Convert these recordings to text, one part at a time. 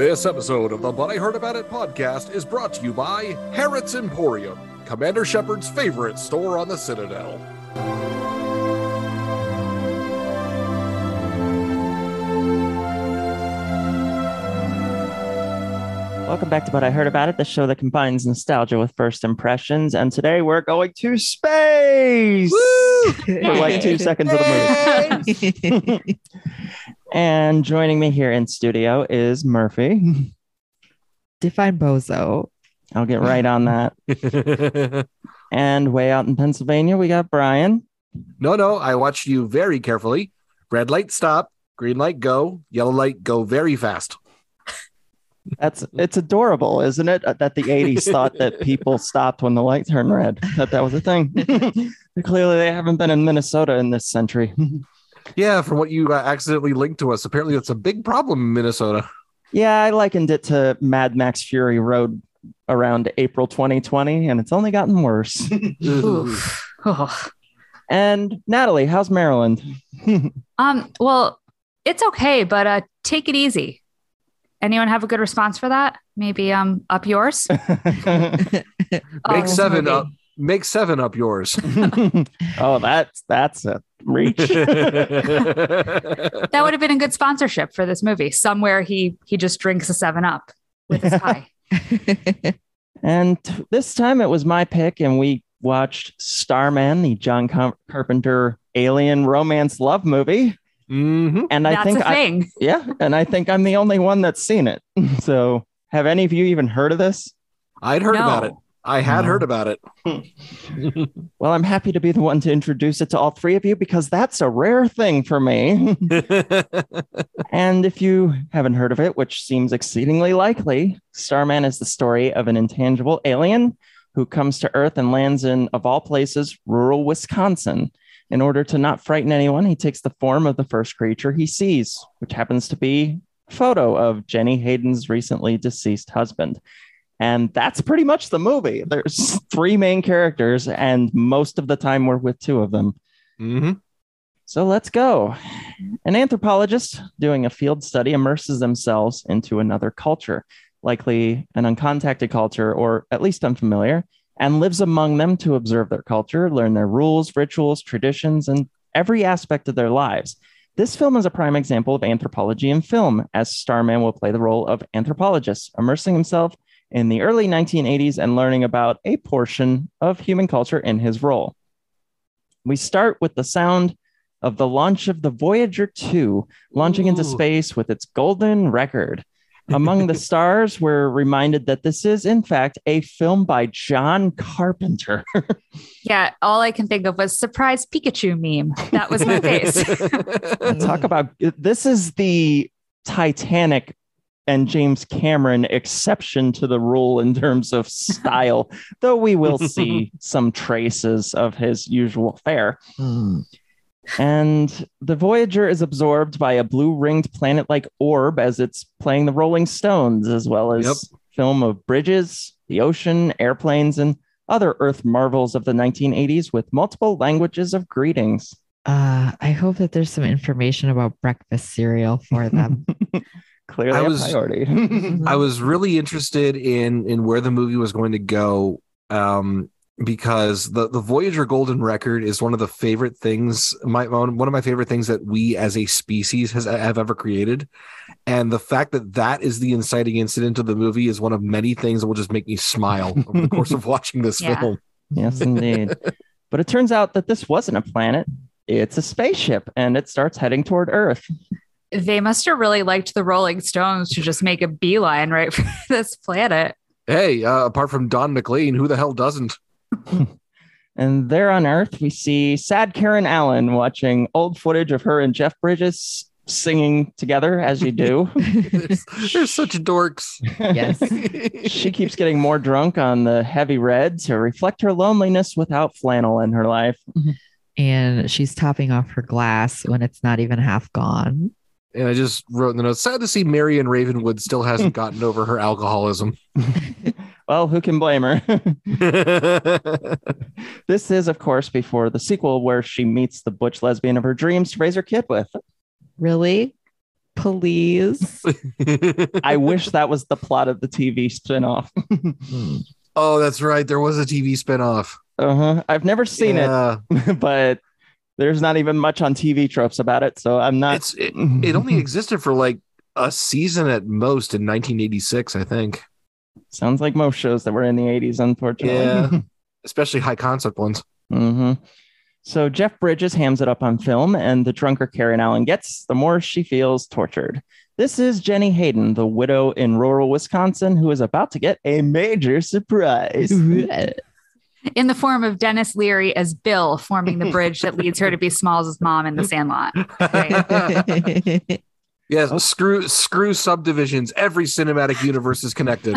This episode of the But I Heard About It podcast is brought to you by Harrot's Emporium, Commander Shepard's favorite store on the Citadel. Welcome back to But I Heard About It, the show that combines nostalgia with first impressions. And today we're going to space for like two seconds of the movie. and joining me here in studio is Murphy. Define bozo. I'll get right on that. and way out in Pennsylvania, we got Brian. No, no, I watched you very carefully. Red light, stop. Green light, go. Yellow light, go very fast. That's it's adorable, isn't it? uh, That the 80s thought that people stopped when the light turned red. That that was a thing. Clearly, they haven't been in Minnesota in this century. Yeah, from what you uh, accidentally linked to us, apparently that's a big problem in Minnesota. Yeah, I likened it to Mad Max Fury Road around April 2020, and it's only gotten worse. Oh. and Natalie, how's Maryland? Um, well, it's okay, but uh take it easy. Anyone have a good response for that? Maybe um up yours? Make Oh, seven maybe. up. Make seven up yours. oh, that's that's a reach. That would have been a good sponsorship for this movie. Somewhere he he just drinks a seven up with his pie. and this time it was my pick, and we watched Starman, the John Carpenter alien romance love movie. Hmm And I That's think a I, thing. yeah, and I think I'm the only one that's seen it. So, have any of you even heard of this? I'd heard No. about it. I had No. heard about it. Well, I'm happy to be the one to introduce it to all three of you because that's a rare thing for me. and if you haven't heard of it, which seems exceedingly likely, Starman is the story of an intangible alien who comes to Earth and lands in, of all places, rural Wisconsin. In order to not frighten anyone, he takes the form of the first creature he sees, which happens to be a photo of Jenny Hayden's recently deceased husband. And that's pretty much the movie. There's three main characters, and most of the time we're with two of them. hmm So let's go. An anthropologist doing a field study immerses themselves into another culture, likely an uncontacted culture or at least unfamiliar, and lives among them to observe their culture, learn their rules, rituals, traditions, and every aspect of their lives. This film is a prime example of anthropology in film, as Starman will play the role of anthropologist, immersing himself in the early 1980s and learning about a portion of human culture in his role. We start with the sound of the launch of the Voyager 2, launching into space with its golden record. Among the stars, we're reminded that this is, in fact, a film by John Carpenter. Yeah, all I can think of was surprise Pikachu meme. That was my face. Talk about this is the Titanic and James Cameron exception to the rule in terms of style, though we will see some traces of his usual fare. Hmm. And the Voyager is absorbed by a blue ringed planet like orb as it's playing the Rolling Stones, as well as Yep. film of bridges, the ocean, airplanes, and other Earth marvels of the 1980s with multiple languages of greetings. Uh, I hope that there's some information about breakfast cereal for them. Clearly, I a was- priority. I was really interested in in where the movie was going to go um, because the the Voyager Golden Record is one of the favorite things my one one of my favorite things that we as a species has have ever created, and the fact that that is the inciting incident of the movie is one of many things that will just make me smile over the course of watching this Yeah. film. yes, indeed. but it turns out that this wasn't a planet; it's a spaceship, and it starts heading toward Earth. They must have really liked the Rolling Stones to just make a beeline right for this planet. Hey, uh, apart from Don McLean, who the hell doesn't? And there on Earth, we see sad Karen Allen watching old footage of her and Jeff Bridges singing together, as you do. They're, they're such dorks. yes. she keeps getting more drunk on the heavy red to reflect her loneliness without flannel in her life. And she's topping off her glass when it's not even half gone. And I just wrote in the notes, sad to see Marion Ravenwood still hasn't gotten over her alcoholism. Well, who can blame her? this is, of course, before the sequel where she meets the butch lesbian of her dreams to raise her kid with. Really? Please. I wish that was the plot of the TV spinoff. oh, that's right. There was a TV spinoff. uh-huh. I've never seen Yeah. it, but there's not even much on TV tropes about it, so I'm not. It's it, it only existed for like a season at most in 1986, I think. Sounds like most shows that were in the 80s, unfortunately. Yeah. Especially high concept ones. hmm So Jeff Bridges hams it up on film, and the drunker Karen Allen gets, the more she feels tortured. This is Jenny Hayden, the widow in rural Wisconsin, who is about to get a major surprise. In the form of Denis Leary as Bill forming the bridge that leads her to be Smalls' mom in the Sandlot. Right. Yes, screw screw subdivisions. Every cinematic universe is connected.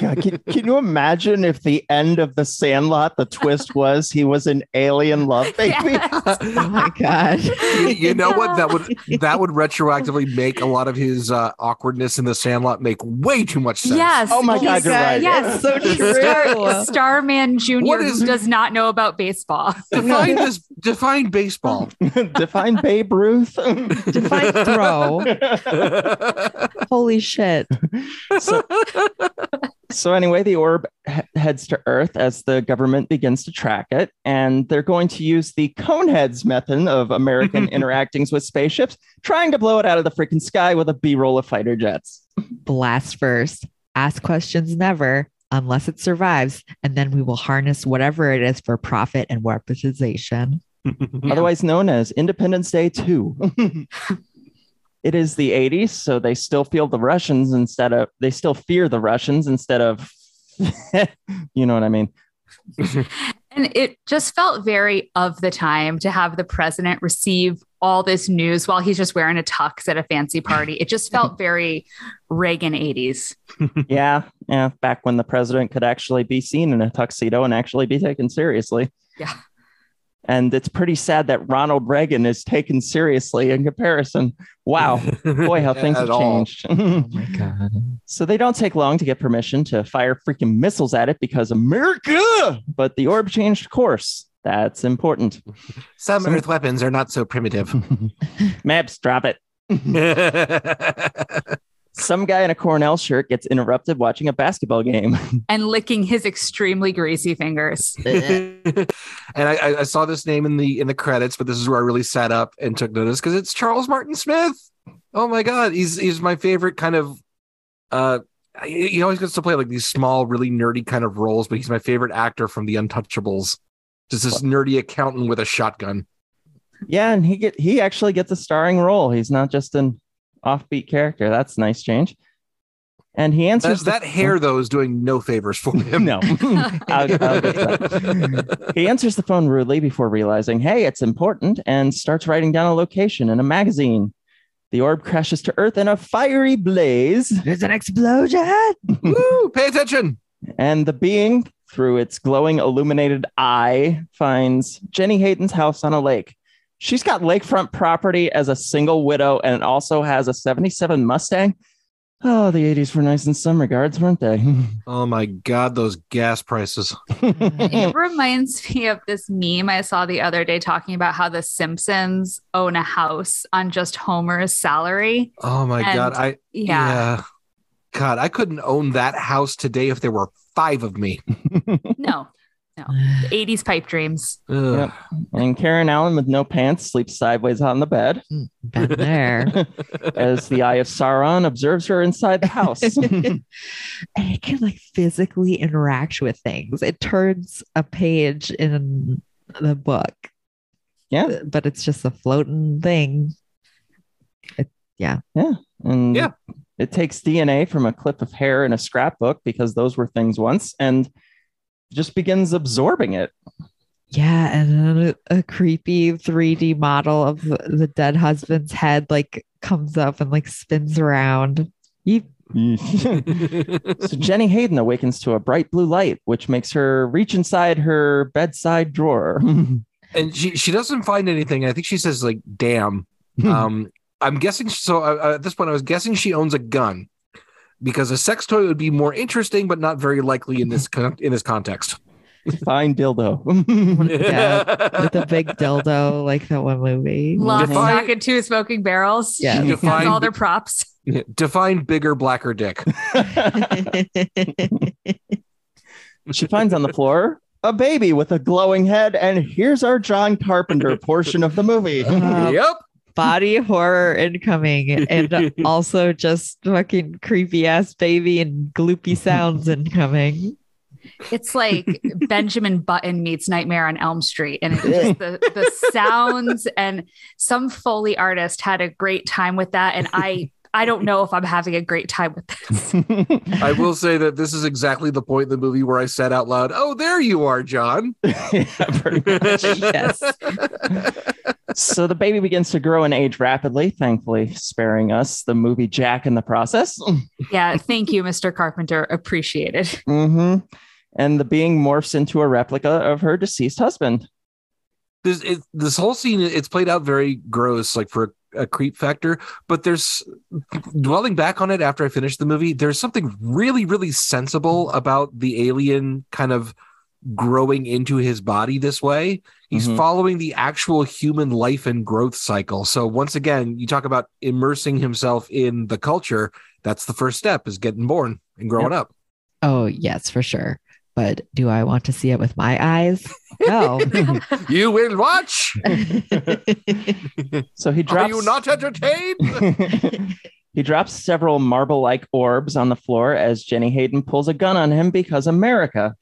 God, can, can you imagine if the end of the Sandlot, the twist was he was an alien love baby? oh my God. you know what? That would that would retroactively make a lot of his uh, awkwardness in the Sandlot make way too much sense. Yes. Oh my God, you're right. Yes. So true. Star, Starman Jr. What is- who does not know about baseball. Define this. Define baseball. Define Babe Ruth. Define throw. Holy shit. so, so anyway, the orb he- heads to Earth as the government begins to track it, and they're going to use the Coneheads method of American interactings with spaceships, trying to blow it out of the freaking sky with a B-roll of fighter jets. Blast first. Ask questions never unless it survives. And then we will harness whatever it is for profit and weaponization. otherwise known as Independence Day 2. it is the 80s, so they still feel the Russians instead of they still fear the Russians instead of you know what I mean. And it just felt very of the time to have the president receive all this news while he's just wearing a tux at a fancy party. It just felt very Reagan 80s. yeah, yeah, back when the president could actually be seen in a tuxedo and actually be taken seriously. Yeah. And it's pretty sad that Ronald Reagan is taken seriously in comparison. Wow. Boy, how things have changed. Oh my God. So they don't take long to get permission to fire freaking missiles at it because America. But the orb changed course. That's important. Some Some- Earth weapons are not so primitive. Maps, drop it. Some guy in a Cornell shirt gets interrupted watching a basketball game. And licking his extremely greasy fingers. and I, I- I saw this name in the in the credits, but this is where I really sat up and took notice because it's Charles Martin Smith. Oh my god, he's he's my favorite kind of. Uh, he he always gets to play like these small, really nerdy kind of roles, but he's my favorite actor from The Untouchables. Just this nerdy accountant with a shotgun. yeah, and he get he actually gets a starring role. He's not just an offbeat character. That's a nice change. And he That, answers the- that hair though is doing no favors for him. no. I'll- I'll get that. he answers the phone rudely before realizing, hey, it's important, and starts writing down a location in a magazine. The orb crashes to Earth in a fiery blaze, There's an explosion. Woo, pay attention. and the being, through its glowing illuminated eye, finds Jenny Hayden's house on a lake. She's got lakefront property as a single widow and also has a 77 Mustang. Oh, the 80s were nice in some regards, weren't they? Oh my god, those gas prices. It reminds me of this meme I saw the other day talking about how the Simpsons own a house on just Homer's salary. Oh my And- god, I Yeah. God, I couldn't own that house today if there were five of me. No, no. 80s pipe dreams. Yep. and Karen Allen with no pants sleeps sideways on the bed hmm, Been there. as the Eye of Sauron observes her inside the house. and it can like physically interact with things. It turns a page in the book. Yeah. Uh, but it's just a floating thing. It Yeah. And Yeah. it takes DNA from a clip of hair in a scrapbook because those were things once and just begins absorbing it. Yeah, and then a, a creepy 3D model of the, the dead husband's head like comes up and like spins around. Yeep. so Jenny Hayden awakens to a bright blue light, which makes her reach inside her bedside drawer. and she she doesn't find anything. I think she says like, "Damn." um, I'm guessing. So uh, at this point, I was guessing she owns a gun because a sex toy would be more interesting, but not very likely in this con- in this context. Fine dildo. Yeah, with the big dildo, like that one movie. Lock, Define- stock, and two smoking barrels. Yeah. That's Define- all their props. Define bigger, blacker dick. she finds on the floor a baby with a glowing head, and here's our John Carpenter portion of the movie. Uh, yep. Body horror incoming, and also just fucking creepy ass baby and gloopy sounds incoming. It's like Benjamin Button meets Nightmare on Elm Street. And it's just the, the sounds and some Foley artist had a great time with that. And I I don't know if I'm having a great time with this. I will say that this is exactly the point in the movie where I said out loud, "Oh, there you are, John." Yeah, pretty much. Yes. So the baby begins to grow and age rapidly, thankfully sparing us the movie Jack in the process. Yeah, thank you, Mr. Carpenter. Appreciate it. hmm And the being morphs into a replica of her deceased husband. this it, this whole scene it's played out very gross like for a, a creep factor but there's dwelling back on it after i finished the movie there's something really really sensible about the alien kind of growing into his body this way he's Mhm. following the actual human life and growth cycle so once again you talk about immersing himself in the culture that's the first step is getting born and growing up Oh, yes, for sure. But do I want to see it with my eyes? No. you will watch So he drops. are you not entertained he drops several marble like orbs on the floor as Jenny Hayden pulls a gun on him because America.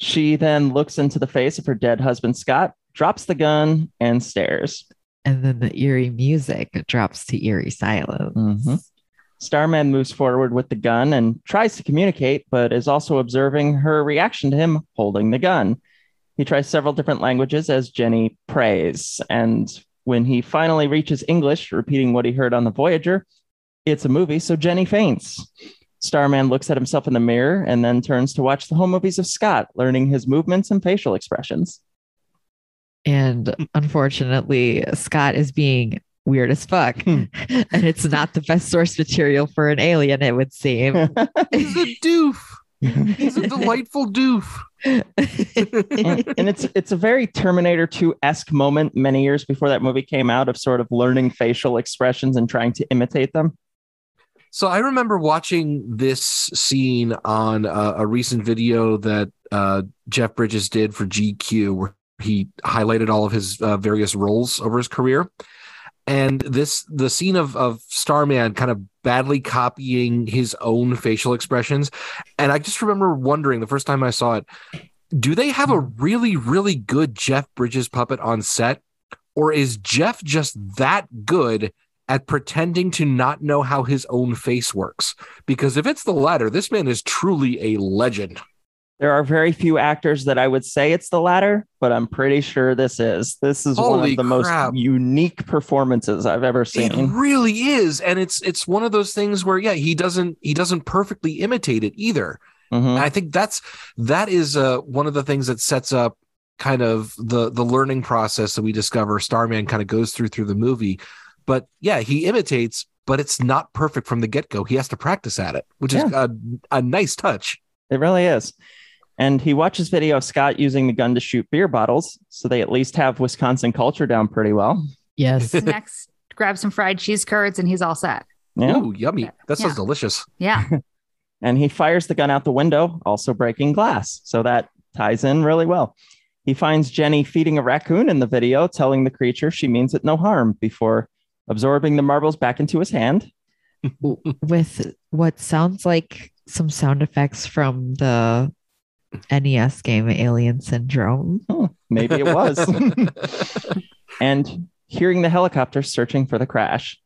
She then looks into the face of her dead husband, Scott, drops the gun, and stares. and then the eerie music drops to eerie silence. Mhm. Starman moves forward with the gun and tries to communicate, but is also observing her reaction to him holding the gun. He tries several different languages as Jenny prays. And when he finally reaches English, repeating what he heard on the Voyager, it's a movie, so Jenny faints. Starman looks at himself in the mirror and then turns to watch the home movies of Scott, learning his movements and facial expressions. And unfortunately, Scott is being weird as fuck. Hmm. and it's not the best source material for an alien, it would seem. he's a doof he's a delightful doof and, and it's it's a very Terminator 2 esque moment many years before that movie came out of sort of learning facial expressions and trying to imitate them. So I remember watching this scene on uh, a recent video that uh, Jeff Bridges did for GQ, where he highlighted all of his uh, various roles over his career. And this, the scene of of Starman kind of badly copying his own facial expressions, and I just remember wondering the first time I saw it, do they have a really, really good Jeff Bridges puppet on set, or is Jeff just that good at pretending to not know how his own face works. Because if it's the latter, this man is truly a legend. There are very few actors that I would say it's the latter, but I'm pretty sure this is. This is one of the crap. most unique performances I've ever seen. It really is. And it's it's one of those things where yeah, he doesn't he doesn't perfectly imitate it either. Mhm. And I think that's that is uh one of the things that sets up kind of the the learning process that we discover Starman kind of goes through through the movie. But yeah, he imitates, but it's not perfect from the get go. He has to practice at it, which is a, a nice touch. It really is. And he watches video of Scott using the gun to shoot beer bottles, so they at least have Wisconsin culture down pretty well. Yes. Next, grab some fried cheese curds and he's all set. Yeah. Ooh, yummy. That sounds Yeah. delicious. Yeah. and he fires the gun out the window, also breaking glass. So that ties in really well. He finds Jenny feeding a raccoon in the video, telling the creature she means it no harm before absorbing the marbles back into his hand. With what sounds like some sound effects from the NES game Alien Syndrome. Hmm, maybe it was. and hearing the helicopter searching for the crash.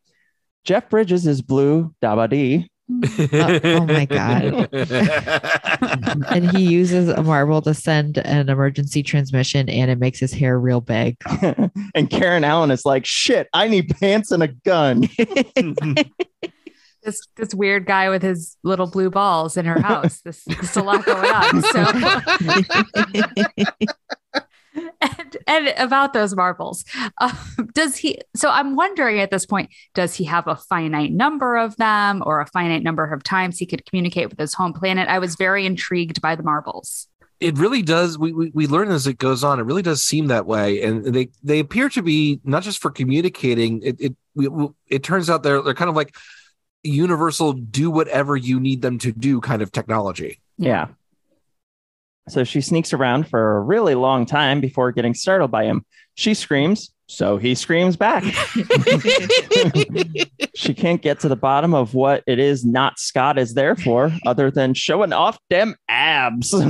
Jeff Bridges is Blue Dabadi, Uh, oh my God. and he uses a marble to send an emergency transmission and it makes his hair real big. and Karen Allen is like, shit, I need pants and a gun. this this weird guy with his little blue balls in her house. This is a lot going on. So and, and about those marbles, uh, does he? So I'm wondering at this point, does he have a finite number of them, or a finite number of times he could communicate with his home planet? I was very intrigued by the marbles. it really does we, we we learn as it goes on it really does seem that way and they they appear to be not just for communicating it it we, we- it turns out they're they're kind of like universal do whatever you need them to do kind of technology Yeah. So she sneaks around for a really long time before getting startled by him. She screams, so he screams back. she can't get to the bottom of what it is not Scott is there for, other than showing off them abs.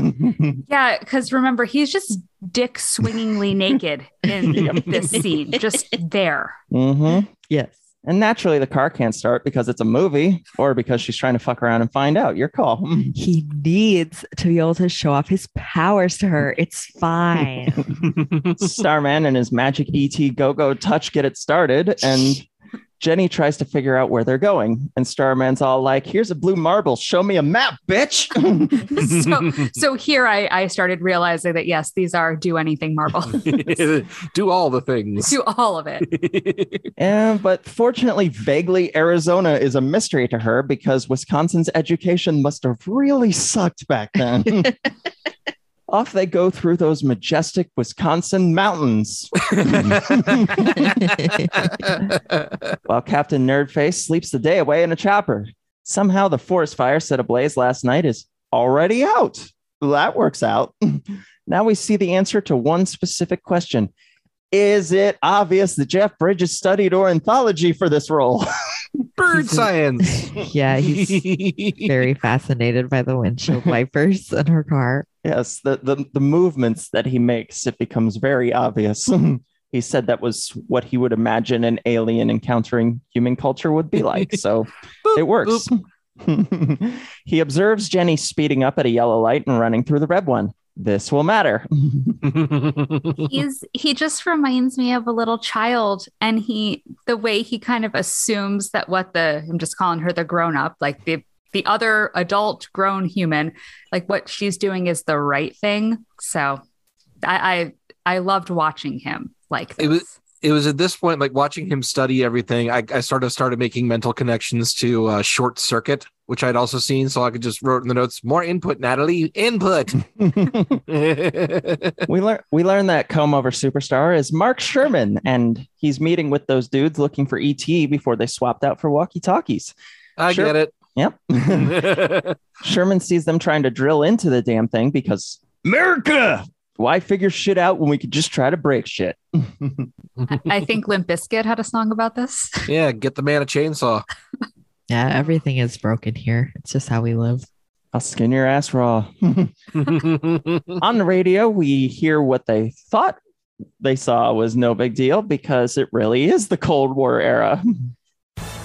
Yeah, because remember, he's just dick swingingly naked in this scene, just there. hmm Yes. And naturally, the car can't start because it's a movie or because she's trying to fuck around and find out. Your call. He needs to be able to show off his powers to her. It's fine. Starman and his magic ET go go touch get it started. And Jenny tries to figure out where they're going. And Starman's all like, here's a blue marble. Show me a map, bitch. So, so here I, I started realizing that yes, these are do anything marbles. do all the things do all of it. and, but fortunately, vaguely, Arizona is a mystery to her because Wisconsin's education must have really sucked back then. Off they go through those majestic Wisconsin mountains. while Captain Nerdface sleeps the day away in a chopper. Somehow the forest fire set ablaze last night is already out. That works out. now we see the answer to one specific question. Is it obvious that Jeff Bridges studied ornithology for this role? bird science yeah, he's very fascinated by the windshield wipers in her car. Yes, the, the, the movements that he makes, it becomes very obvious. he said that was what he would imagine an alien encountering human culture would be like. So it works. he observes Jenny speeding up at a yellow light and running through the red one. This will matter. He's he just reminds me of a little child, and he the way he kind of assumes that what the I'm just calling her the grown up, like the the other adult grown human, like what she's doing is the right thing. So I I, I loved watching him like this. It was- it was at this point like watching him study everything i, I sort of started making mental connections to uh, short circuit which i'd also seen so i could just wrote in the notes more input natalie input we learn we learn that comb over superstar is Mark Shermin, and he's meeting with those dudes looking for ET before they swapped out for walkie talkies. i Sure. get it Yep. Shermin sees them trying to drill into the damn thing because America. Why figure shit out when we could just try to break shit? I think Limp Bizkit had a song about this. yeah get the man a chainsaw Yeah, everything is broken here. It's just how we live. I'll skin your ass raw. On the radio, we hear what they thought they saw was no big deal because it really is the Cold War era.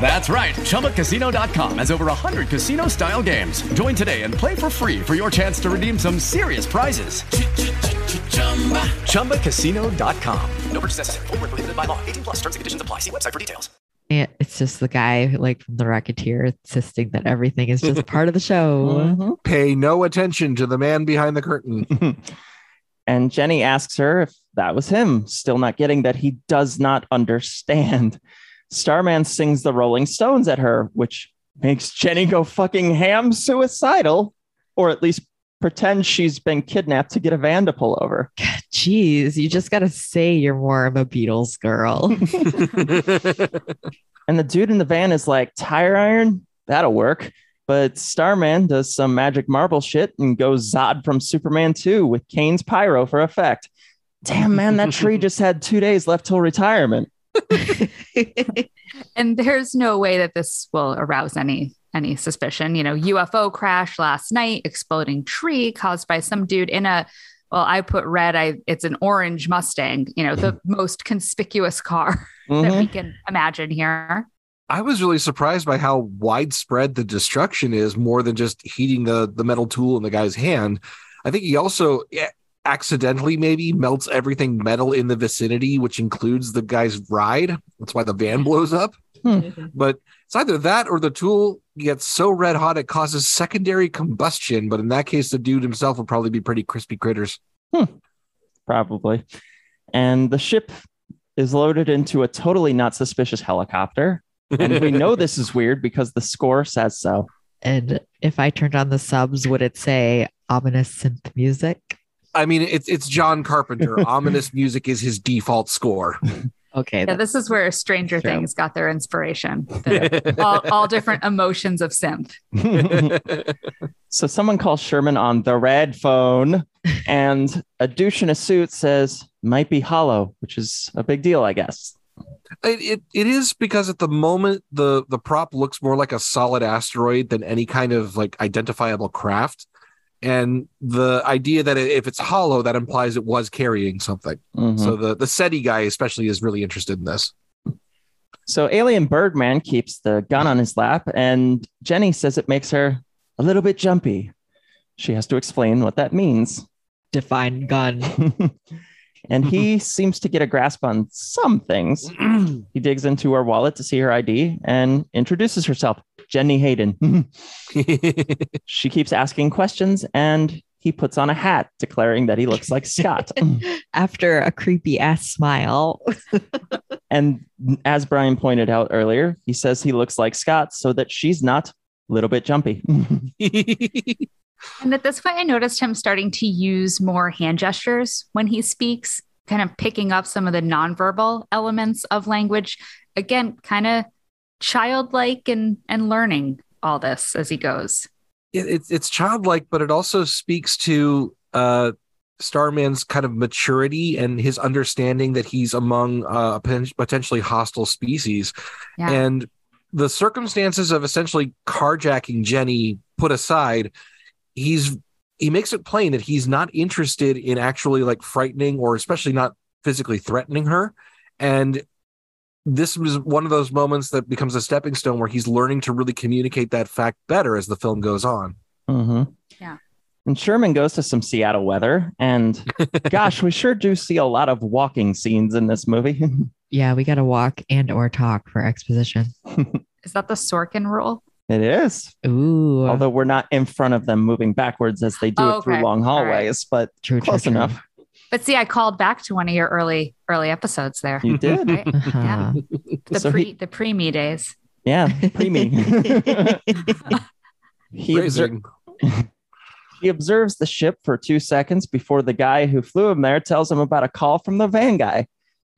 That's right. ChumbaCasino.com has over 100 casino style games. Join today and play for free for your chance to redeem some serious prizes. ChumbaCasino.com. No purchase necessary. Full prohibited by law. 18 plus terms and conditions apply. See website for details. And it's just the guy like from the Rocketeer insisting that everything is just part of the show. Mm-hmm. Pay no attention to the man behind the curtain. and Jenny asks her if that was him, still not getting that he does not understand. Starman sings the Rolling Stones at her, which makes Jenny go fucking ham suicidal, or at least pretend she's been kidnapped to get a van to pull over. Jeez, you just got to say you're more of a Beatles girl. and the dude in the van is like, tire iron? That'll work. But Starman does some magic marble shit and goes Zod from Superman 2 with Kane's pyro for effect. Damn, man, that tree just had two days left till retirement. and there's no way that this will arouse any any suspicion. You know, UFO crash last night, exploding tree caused by some dude in a well, I put red. I it's an orange Mustang. You know, the most conspicuous car mm-hmm. that we can imagine here. I was really surprised by how widespread the destruction is, more than just heating the the metal tool in the guy's hand. I think he also accidentally maybe melts everything metal in the vicinity, which includes the guy's ride. That's why the van blows up. Hmm. But it's either that or the tool gets so red hot it causes secondary combustion. But in that case, the dude himself would probably be pretty crispy critters. Hmm. Probably. And the ship is loaded into a totally not suspicious helicopter. And we know this is weird because the score says so. And if I turned on the subs, would it say ominous synth music? I mean, it's it's John Carpenter. Ominous music is his default score. Okay. Yeah, this is where Stranger true. Things got their inspiration. The, all, all different emotions of synth. so someone calls Shermin on the red phone, and a douche in a suit says, might be hollow, which is a big deal, I guess. It, it it is because at the moment the the prop looks more like a solid asteroid than any kind of like identifiable craft and the idea that if it's hollow that implies it was carrying something. Mm-hmm. so the the seti guy especially is really interested in this. So alien birdman keeps the gun on his lap and jenny says it makes her a little bit jumpy. She has to explain what that means. Define gun. And he seems to get a grasp on some things. He digs into her wallet to see her id and introduces herself Jenny Hayden. she keeps asking questions and he puts on a hat declaring that he looks like Scott. After a creepy ass smile. and as Brian pointed out earlier, he says he looks like Scott so that she's not a little bit jumpy. and at this point, I noticed him starting to use more hand gestures when he speaks, kind of picking up some of the nonverbal elements of language. Again, kind of childlike and and learning all this as he goes. It, it's it's childlike, but it also speaks to uh, Starman's kind of maturity and his understanding that he's among uh, a potentially hostile species, yeah. and the circumstances of essentially carjacking Jenny put aside, he's he makes it plain that he's not interested in actually like frightening or especially not physically threatening her and this was one of those moments that becomes a stepping stone where he's learning to really communicate that fact better as the film goes on. Mm-hmm. Yeah. And Shermin goes to some Seattle weather, and gosh, we sure do see a lot of walking scenes in this movie. yeah, we got to walk and or talk for exposition. Is that the Sorkin rule? It is. Ooh. Although we're not in front of them moving backwards as they do oh, it through long hallways, right. but true, close true, enough. But see, I called back to one of your early early episodes there. You did. Right? Yeah. The So pre he- the pre me days. Yeah, preemie. he, obser- he observes the ship for two seconds before the guy who flew him there tells him about a call from the van guy.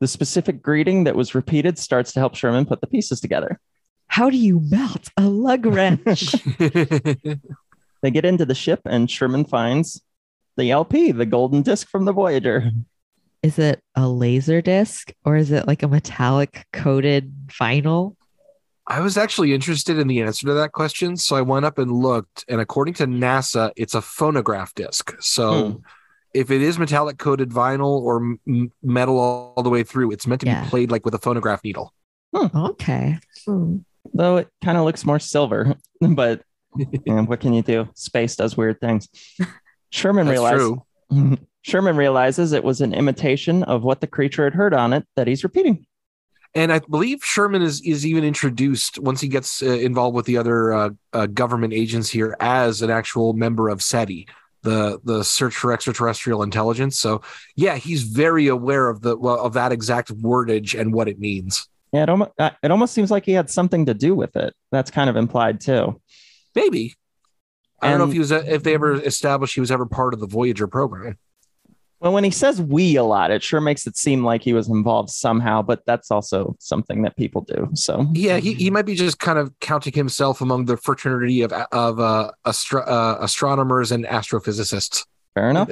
The specific greeting that was repeated starts to help Shermin put the pieces together. How do you melt a lug wrench? They get into the ship, and Shermin finds the LP, the golden disc from the Voyager. is it a laser disc or is it like a metallic coated vinyl? I was actually interested in the answer to that question, so I went up and looked. And according to NASA, it's a phonograph disc. So Hmm. if it is metallic coated vinyl or m- metal all, all the way through, it's meant to Yeah. be played like with a phonograph needle. Okay. Though it kind of looks more silver, but yeah, what can you do? Space does weird things. Shermin That's. Shermin realizes it was an imitation of what the creature had heard on it that he's repeating. And I believe Shermin is is even introduced once he gets uh, involved with the other uh, uh, government agents here as an actual member of SETI, the the Search for Extraterrestrial Intelligence. So yeah, he's very aware of the well, of that exact wordage and what it means. Yeah, it almost it almost seems like he had something to do with it. That's kind of implied too. Maybe I don't know if he was if they ever established he was ever part of the Voyager program. Well, when he says we a lot, it sure makes it seem like he was involved somehow, but that's also something that people do. So Yeah, he, he might be just kind of counting himself among the fraternity of of uh, astro- uh, astronomers and astrophysicists. fair enough.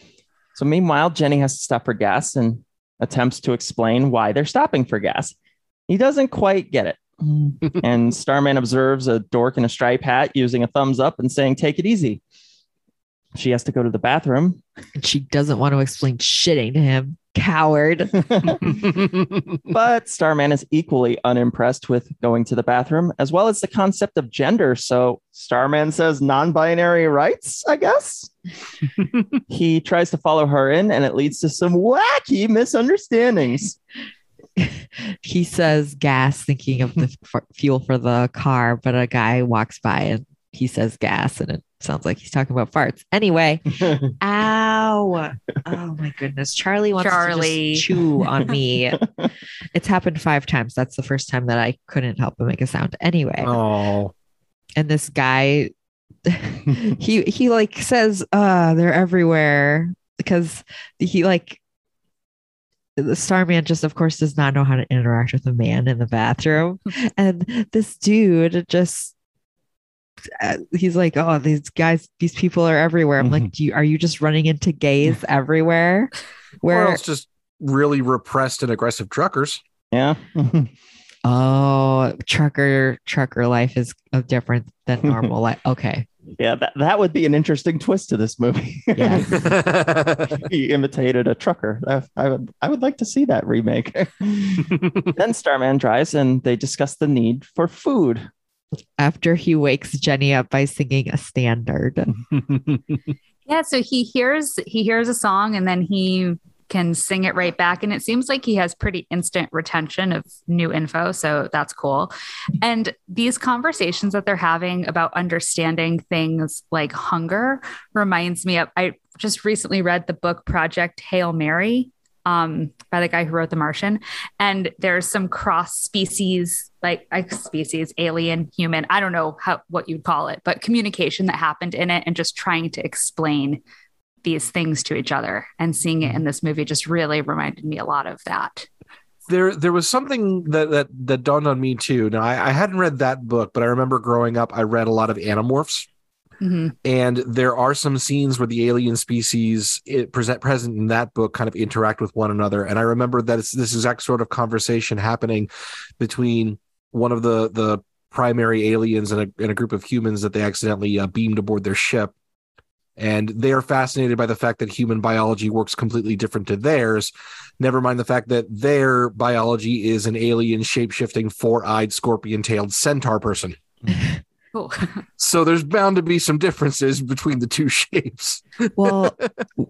so meanwhile, Jenny has to stop for gas and attempts to explain why they're stopping for gas. He doesn't quite get it. Mm. and Starman observes a dork in a stripe hat using a thumbs up and saying, Take it easy. She has to go to the bathroom. And she doesn't want to explain shitting to him. Coward. but Starman is equally unimpressed with going to the bathroom, as well as the concept of gender. So Starman says non binary rights, I guess. he tries to follow her in, and it leads to some wacky misunderstandings. he says gas, thinking of the f- fuel for the car, but a guy walks by and he says gas, and it sounds like he's talking about farts. Anyway, ow. Oh my goodness. Charlie wants Charlie. to just chew on me. it's happened five times. That's the first time that I couldn't help but make a sound. Anyway. Oh, and this guy he he like says uh they're everywhere because he like the starman just of course does not know how to interact with a man in the bathroom. And this dude just uh, he's like oh these guys these people are everywhere. I'm like do you are you just running into gays everywhere? Or where else just really repressed and aggressive truckers. Yeah. oh trucker trucker life is uh, different than normal life okay yeah, that, that would be an interesting twist to this movie. Yeah. he imitated a trucker. I, I would I would like to see that remake. then Starman drives and they discuss the need for food. after he wakes jenny up by singing a standard Yeah, so he hears he hears a song and then he can sing it right back and it seems like he has pretty instant retention of new info, so that's cool. And these conversations that they're having about understanding things like hunger reminds me of I just recently read the book Project Hail Mary um, by the guy who wrote The Martian. And there's some cross species, like like species, alien, human, I don't know how what you'd call it, but communication that happened in it and just trying to explain these things to each other and seeing it in this movie just really reminded me a lot of that. there there was something that that that dawned on me too. Now I, I hadn't read that book, but I remember growing up, I read a lot of Animorphs, Mhm. and there are some scenes where the alien species it present present in that book kind of interact with one another. And I remember that it's this exact sort of conversation happening between one of the the primary aliens and a, and a group of humans that they accidentally uh, beamed aboard their ship and they are fascinated by the fact that human biology works completely different to theirs. Never mind the fact that their biology is an alien shape-shifting four-eyed scorpion-tailed centaur person. Cool. so there's bound to be some differences between the two shapes. Well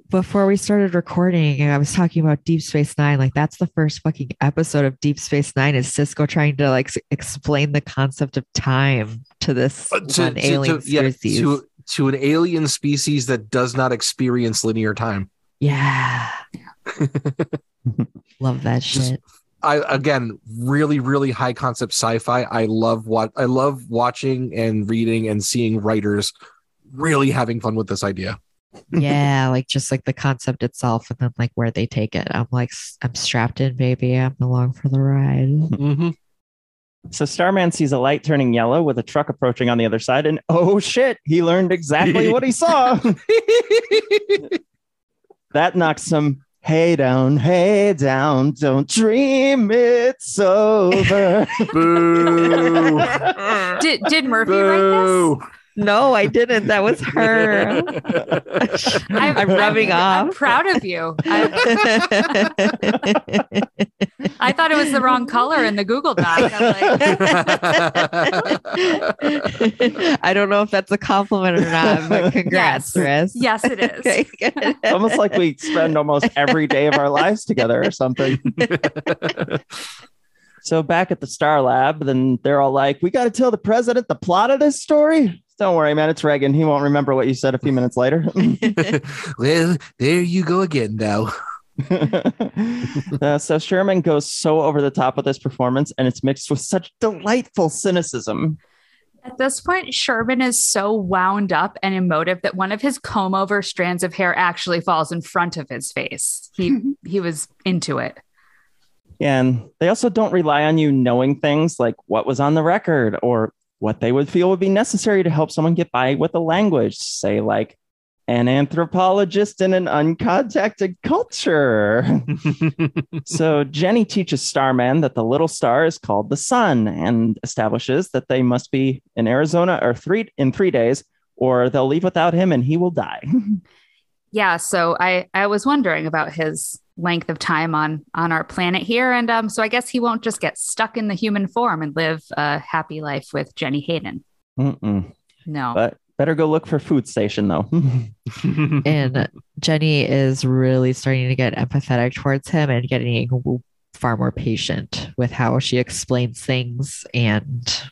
before we started recording i was talking about deep space nine. Like that's the first fucking episode of deep space nine is Sisko trying to like s- explain the concept of time to this Uh, to, one to- alien to- yeah, species. to, to an alien species that does not experience linear time Yeah. Love that shit. I again really really high concept sci-fi. I love what I love watching and reading and seeing writers really having fun with this idea. yeah, like just like the concept itself and then like where they take it. I'm like, I'm strapped in, baby. I'm along for the ride. Mm-hmm. So Starman sees a light turning yellow with a truck approaching on the other side, and oh shit, he learned exactly what he saw. that knocks some hey down, hey down, don't dream it's over. Boo. Did did Murphy write this? No, I didn't. That was her. I'm rubbing I'm off. proud of you. I, I thought it was the wrong color in the Google Doc. I'm like, I don't know if that's a compliment or not, but congrats, Chris. yes, it is. Okay, good. Almost like we spend almost every day of our lives together or something. so back at the Star Lab, then they're all like, "We got to tell the president the plot of this story." Don't worry, man. It's Reagan. He won't remember what you said a few minutes later. well, there you go again now. Uh, so Shermin goes so over the top with this performance, and it's mixed with such delightful cynicism. At this point, Shermin is so wound up and emotive that one of his comb over strands of hair actually falls in front of his face. He he was into it. And they also don't rely on you knowing things like what was on the record or what they would feel would be necessary to help someone get by with a language, say, like an anthropologist in an uncontacted culture. so Jenny teaches Starman that the little star is called the sun and establishes that they must be in Arizona or three in three days, or they'll leave without him and he will die. Yeah, so I I was wondering about his length of time on on our planet here, and um, so I guess he won't just get stuck in the human form and live a happy life with Jenny Hayden. Mm-mm. No, But better go look for food station though. and Jenny is really starting to get empathetic towards him and getting far more patient with how she explains things and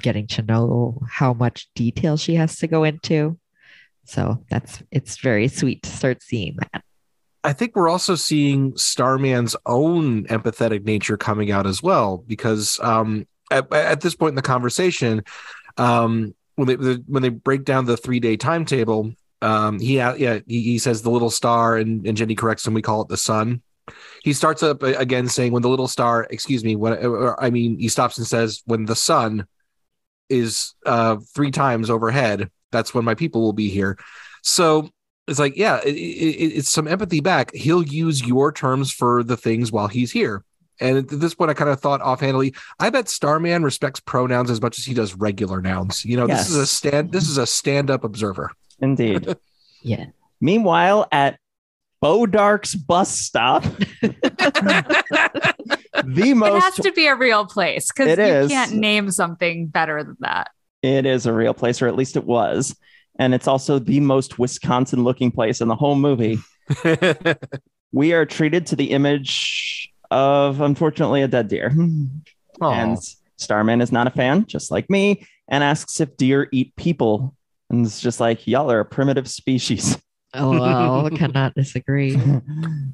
getting to know how much detail she has to go into. So that's it's very sweet to start seeing that. I think we're also seeing Starman's own empathetic nature coming out as well, because um, at, at this point in the conversation, um, when they when they break down the three day timetable, um, he yeah he, he says the little star, and, and Jenny corrects him. We call it the sun. He starts up again saying when the little star, excuse me, when I mean he stops and says when the sun is uh, three times overhead, that's when my people will be here. So it's like, yeah, it, it, it's some empathy back. He'll use your terms for the things while he's here. And at this point, I kind of thought offhandedly, I bet Starman respects pronouns as much as he does regular nouns. You know, Yes. this is a stand. This is a stand-up observer. Indeed. Yeah. Meanwhile, at Bodark's bus stop, the most it has to be a real place because It you is. can't name something better than that. It is a real place, or at least it was. And it's also the most Wisconsin looking place in the whole movie. we are treated to the image of, unfortunately, a dead deer. And Starman is not a fan, just like me, and asks if deer eat people. And it's just like, y'all are a primitive species. Oh, well, cannot disagree.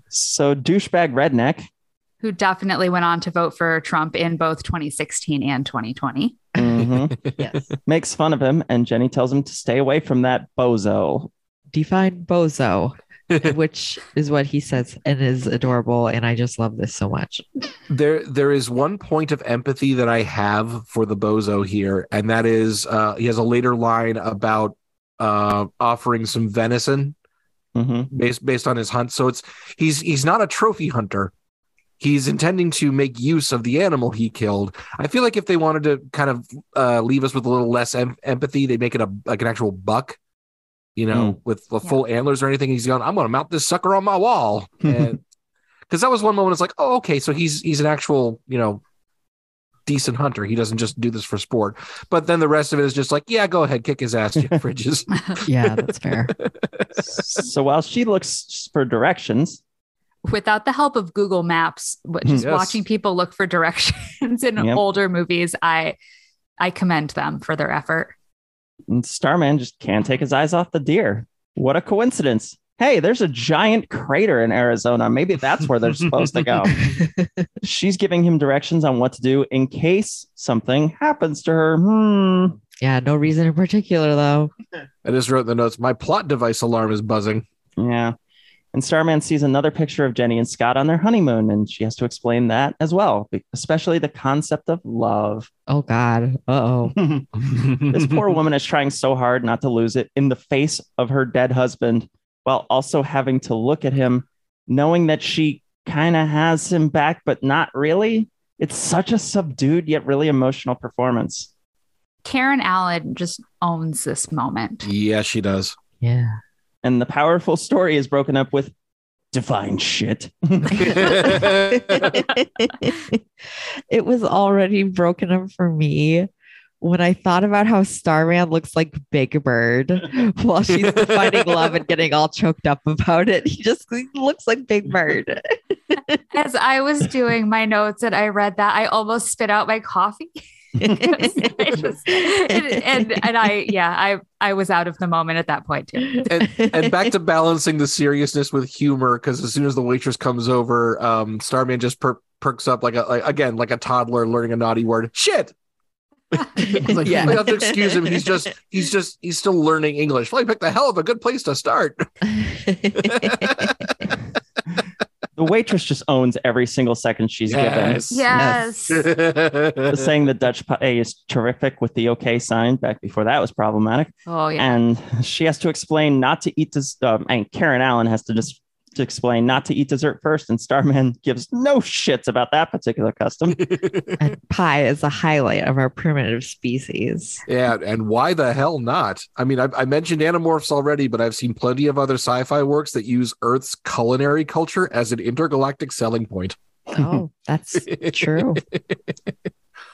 So, douchebag redneck Who definitely went on to vote for Trump in both 2016 and 2020. mhm, yes. makes fun of him, and Jenny tells him to stay away from that bozo. Define bozo, which is what he says and is adorable. And I just love this so much. there there is one point of empathy that I have for the bozo here, and that is uh, he has a later line about uh, offering some venison Mhm. based based on his hunt. So it's he's he's not a trophy hunter. He's intending to make use of the animal he killed. I feel like if they wanted to kind of uh, leave us with a little less em- empathy, they make it a like an actual buck, you know, with the full antlers or anything. He's going, I'm going to mount this sucker on my wall, and because that was one moment. It's like, oh, okay, so he's he's an actual, you know, decent hunter. He doesn't just do this for sport. But then the rest of it is just like, yeah, go ahead, kick his ass, Jeff Bridges. Yeah, that's fair. so while she looks for directions, Without the help of Google Maps, but just Yes. watching people look for directions in Yep. older movies, I I commend them for their effort. and Starman just can't take his eyes off the deer. What a coincidence. hey, there's a giant crater in Arizona. Maybe that's where they're supposed to go. She's giving him directions on what to do in case something happens to her. Hmm. Yeah, no reason in particular though. I just wrote in the notes. My plot device alarm is buzzing. Yeah. And Starman sees another picture of Jenny and Scott on their honeymoon, and she has to explain that as well, especially the concept of love. Oh God. Uh oh. this poor woman is trying so hard not to lose it in the face of her dead husband, while also having to look at him, knowing that she kind of has him back, but not really. It's such a subdued yet really emotional performance. Karen Allen just owns this moment. Yeah, she does. Yeah. And the powerful story is broken up with divine shit. it was already broken up for me when I thought about how Starman looks like Big Bird while she's finding love and getting all choked up about it. He just he looks like Big Bird. As I was doing my notes and I read that, I almost spit out my coffee. I just- and, and and I yeah I I was out of the moment at that point too. and, and back to balancing the seriousness with humor because as soon as the waitress comes over, um, Starman just per- perks up like a like, again like a toddler learning a naughty word. Shit. like, Yeah. I have to excuse him. He's just he's just he's still learning English. Well, he picked the hell of a good place to start. The waitress just owns every single second she's Yes. Yes. given. Saying the Dutch pie is terrific with the okay sign back before that was problematic. Oh yeah. And she has to explain not to eat this. Um, and Karen Allen has to just to explain not to eat dessert first. And Starman gives no shits about that particular custom. and pie is a highlight of our primitive species. Yeah, and why the hell not? I mean, I, I mentioned Animorphs already, but I've seen plenty of other sci-fi works that use Earth's culinary culture as an intergalactic selling point. Oh, that's true.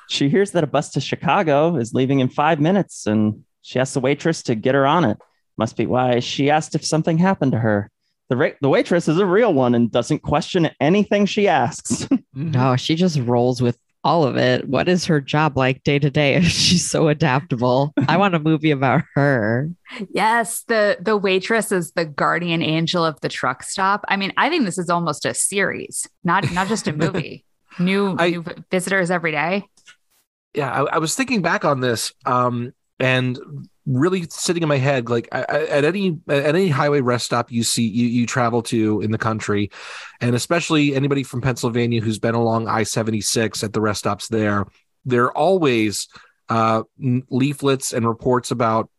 she hears that a bus to Chicago is leaving in five minutes, and she asks the waitress to get her on it. Must be why she asked if something happened to her. The, ra- the waitress is a real one and doesn't question anything she asks. No, she just rolls with all of it. What is her job like day to day? She's so adaptable. I want a movie about her. Yes, the the waitress is the guardian angel of the truck stop. I mean, I think this is almost a series, not not just a movie. new new visitors every day. yeah I, I was thinking back on this um and really sitting in my head like at any at any highway rest stop you see you, you travel to in the country and especially anybody from pennsylvania who's been along i-76 at the rest stops there there are always uh leaflets and reports about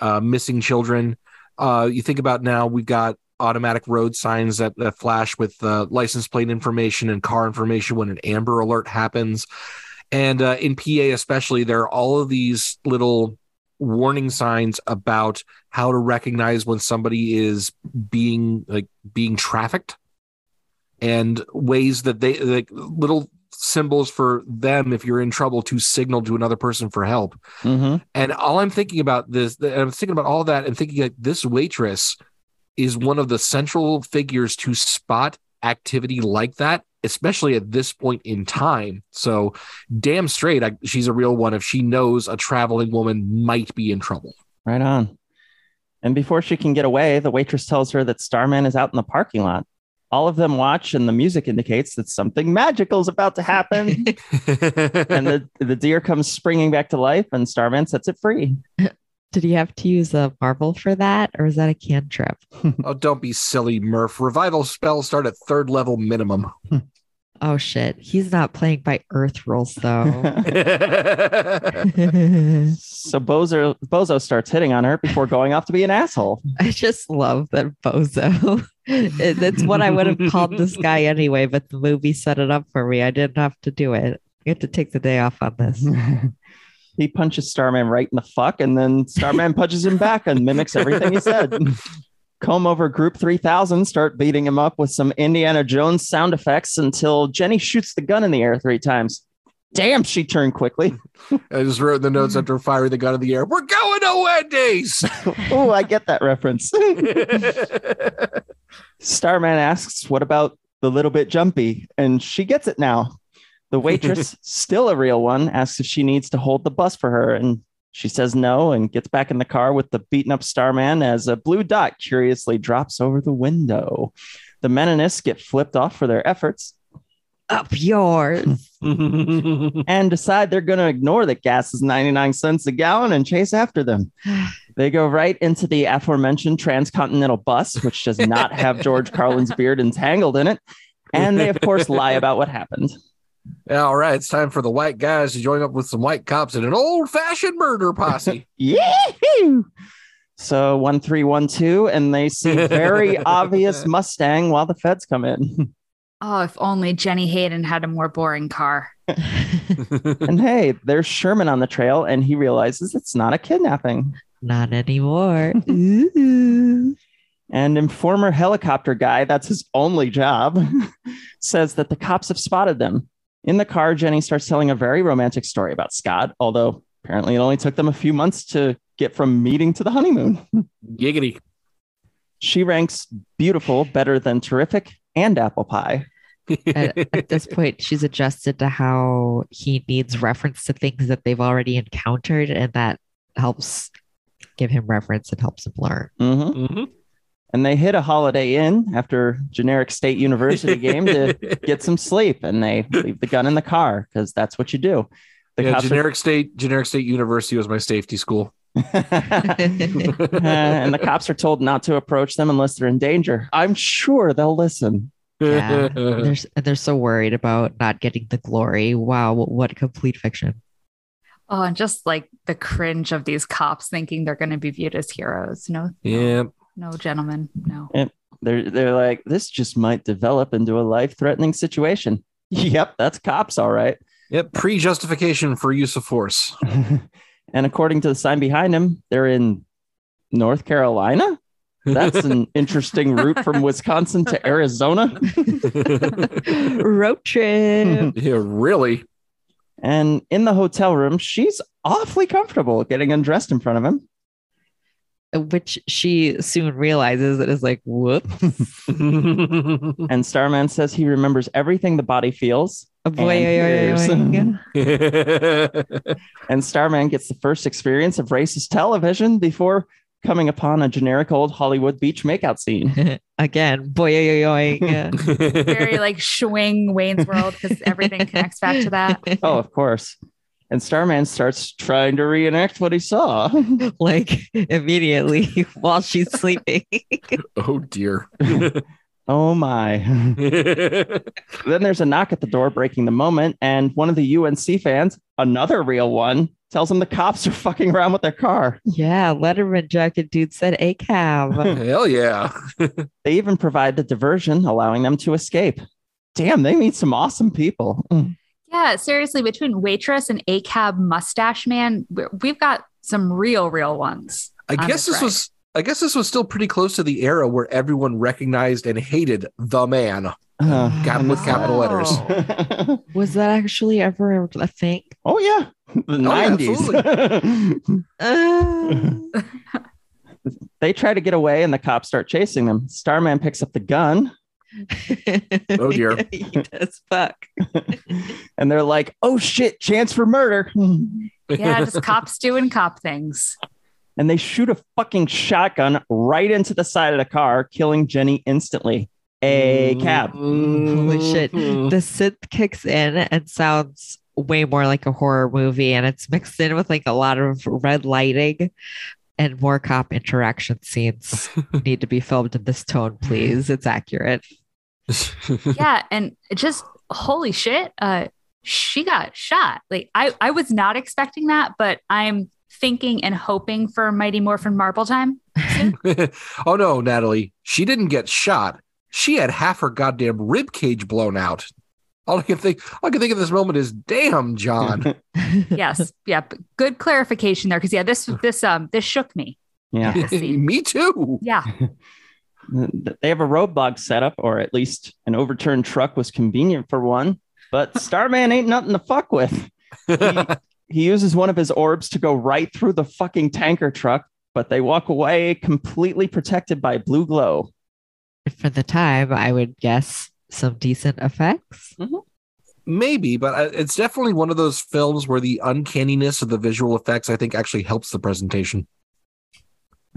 uh missing children. Uh you think about now we've got automatic road signs that, that flash with uh, license plate information and car information when an amber alert happens. And uh, in PA, especially, there are all of these little warning signs about how to recognize when somebody is being like being trafficked and ways that they like little symbols for them if you're in trouble to signal to another person for help. Mhm. And all I'm thinking about this, and I'm thinking about all that and thinking like this waitress is one of the central figures to spot activity like that, especially at this point in time. So, damn straight, I, she's a real one if she knows a traveling woman might be in trouble. Right on. And before she can get away, the waitress tells her that Starman is out in the parking lot. All of them watch, and the music indicates that something magical is about to happen. and the, the deer comes springing back to life, and Starman sets it free. Did he have to use a marble for that, or is that a cantrip? oh, don't be silly, Murph. Revival spells start at third level minimum. Oh shit, he's not playing by Earth rules though. So Bozo, Bozo starts hitting on her before going off to be an asshole. I just love that bozo. It- That's what I would have called this guy anyway, but the movie set it up for me. I didn't have to do it. I get to take the day off on this. He punches Starman right in the fuck, and then Starman punches him back and mimics everything he said. Comb over Group 3000, start beating him up with some Indiana Jones sound effects until Jenny shoots the gun in the air three times. Damn, she turned quickly. I just wrote in the notes after firing the gun in the air, we're going to Wendy's. oh, I get that reference. Starman asks, What about the little bit jumpy? And she gets it now. The waitress, still a real one, asks if she needs to hold the bus for her. And She says no and gets back in the car with the beaten up Starman as a blue dot curiously drops over the window. The Menonists get flipped off for their efforts Up yours. and decide they're going to ignore that gas is 99 cents a gallon and chase after them. They go right into the aforementioned transcontinental bus, which does not have George Carlin's beard entangled in it. And they, of course, lie about what happened. All right, it's time for the white guys to join up with some white cops in an old fashioned murder posse. Yee-hoo! So one three one two, and they see very obvious Mustang while the feds come in. Oh, if only Jenny Hayden had a more boring car. and hey, there's Shermin on the trail, and he realizes it's not a kidnapping. Not anymore. And informer helicopter guy, that's his only job, says that the cops have spotted them. In the car, Jenny starts telling a very romantic story about Scott, although apparently it only took them a few months to get from meeting to the honeymoon. Giggity. She ranks beautiful better than terrific and apple pie. at, at this point, she's adjusted to how he needs reference to things that they've already encountered, and that helps give him reference and helps him learn. Mhm. And they hit a Holiday Inn after generic state university game to get some sleep, and they leave the gun in the car because that's what you do. The yeah, cops are- generic state generic state university was my safety school. Uh, and the cops are told not to approach them unless they're in danger. I'm sure they'll listen. Yeah, they're, they're so worried about not getting the glory. Wow, what a complete fiction. Oh, and just like the cringe of these cops thinking they're going to be viewed as heroes. No, Yeah. No, gentlemen, no. And they're they're like, this just might develop into a life-threatening situation. Yep, that's cops, all right. Yep. Pre justification for use of force. And according to the sign behind him, they're in North Carolina. That's an interesting route from Wisconsin to Arizona. Road trip. yeah, really. And in the hotel room, she's awfully comfortable getting undressed in front of him. Which she soon realizes it is like, whoops. And Starman says he remembers everything the body feels. Oh, boy, and and Starman gets the first experience of racist television before coming upon a generic old Hollywood beach makeout scene. Again, boy, oy, oy, oy. Very like swing Wayne's World because everything connects back to that. oh, of course. And Starman starts trying to reenact what he saw. like immediately while she's sleeping. oh dear. Oh my. then there's a knock at the door, breaking the moment, and one of the UNC fans, another real one, tells him the cops are fucking around with their car. yeah, Letterman jacket dude said a cab. Hell yeah. They even provide the diversion, allowing them to escape. Damn, they meet some awesome people. Mm. Yeah, seriously, between waitress and a cab mustache man, we- we've got some real, real ones. I on guess this ride. was I guess this was still pretty close to the era where everyone recognized and hated the man. Uh, Cap with capital letters. oh Was that actually ever a thing? Oh yeah, the yeah, 90s. Uh, they try to get away, and the cops start chasing them. Starman picks up the gun, Oh, dear. he does fuck. and they're like, "Oh shit, chance for murder!" Yeah, just cops doing cop things. and they shoot a fucking shotgun right into the side of the car, killing Jenny instantly. A cab. Holy shit. Mm-hmm. The synth kicks in and sounds way more like a horror movie, and it's mixed in with like a lot of red lighting and more cop interaction scenes need to be filmed in this tone, please. It's accurate. Yeah, and just holy shit, uh, she got shot. Like I, I was not expecting that, but I'm thinking and hoping for Mighty Morphin Marble Time. oh no, Natalie. She didn't get shot. She had half her goddamn rib cage blown out. All I can think all I can think of this moment is damn John. Yes, yeah, but good clarification there because yeah, this this um this shook me. Yeah. Me too. Yeah, They have a roadblock set up, or at least an overturned truck was convenient for one. But Starman ain't nothing to fuck with. He, he uses one of his orbs to go right through the fucking tanker truck, but they walk away completely protected by blue glow. For the time, I would guess some decent effects. Mm-hmm. Maybe, but it's definitely one of those films where the uncanniness of the visual effects, I think, actually helps the presentation.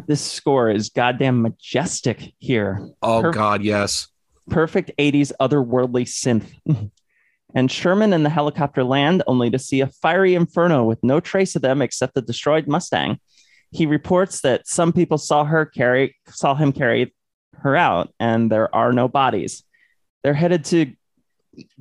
This score is goddamn majestic here. Oh Perf- God, yes. perfect 80s otherworldly synth. and Shermin and the helicopter land only to see a fiery inferno with no trace of them except the destroyed Mustang. He reports that some people saw her carry saw him carry her out and there are no bodies. They're headed to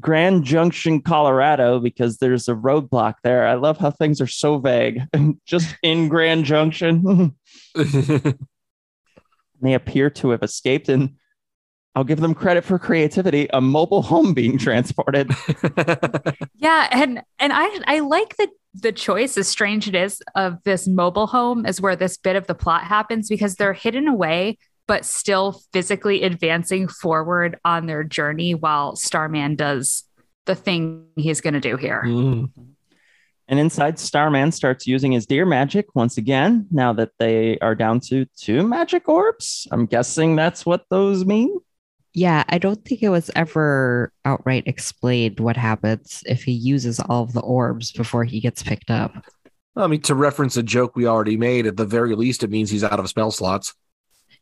Grand Junction, Colorado because there's a roadblock there. I love how things are so vague. And just in Grand Junction. they appear to have escaped and I'll give them credit for creativity. A mobile home being transported. Yeah, and and I I like the the choice, as strange it is, of this mobile home is where this bit of the plot happens because they're hidden away, but still physically advancing forward on their journey while Starman does the thing he's going to do here. Mm. And inside, Starman starts using his deer magic once again. Now that they are down to two magic orbs, I'm guessing that's what those mean. Yeah, I don't think it was ever outright explained what happens if he uses all of the orbs before he gets picked up. I mean, to reference a joke we already made, at the very least, it means he's out of spell slots.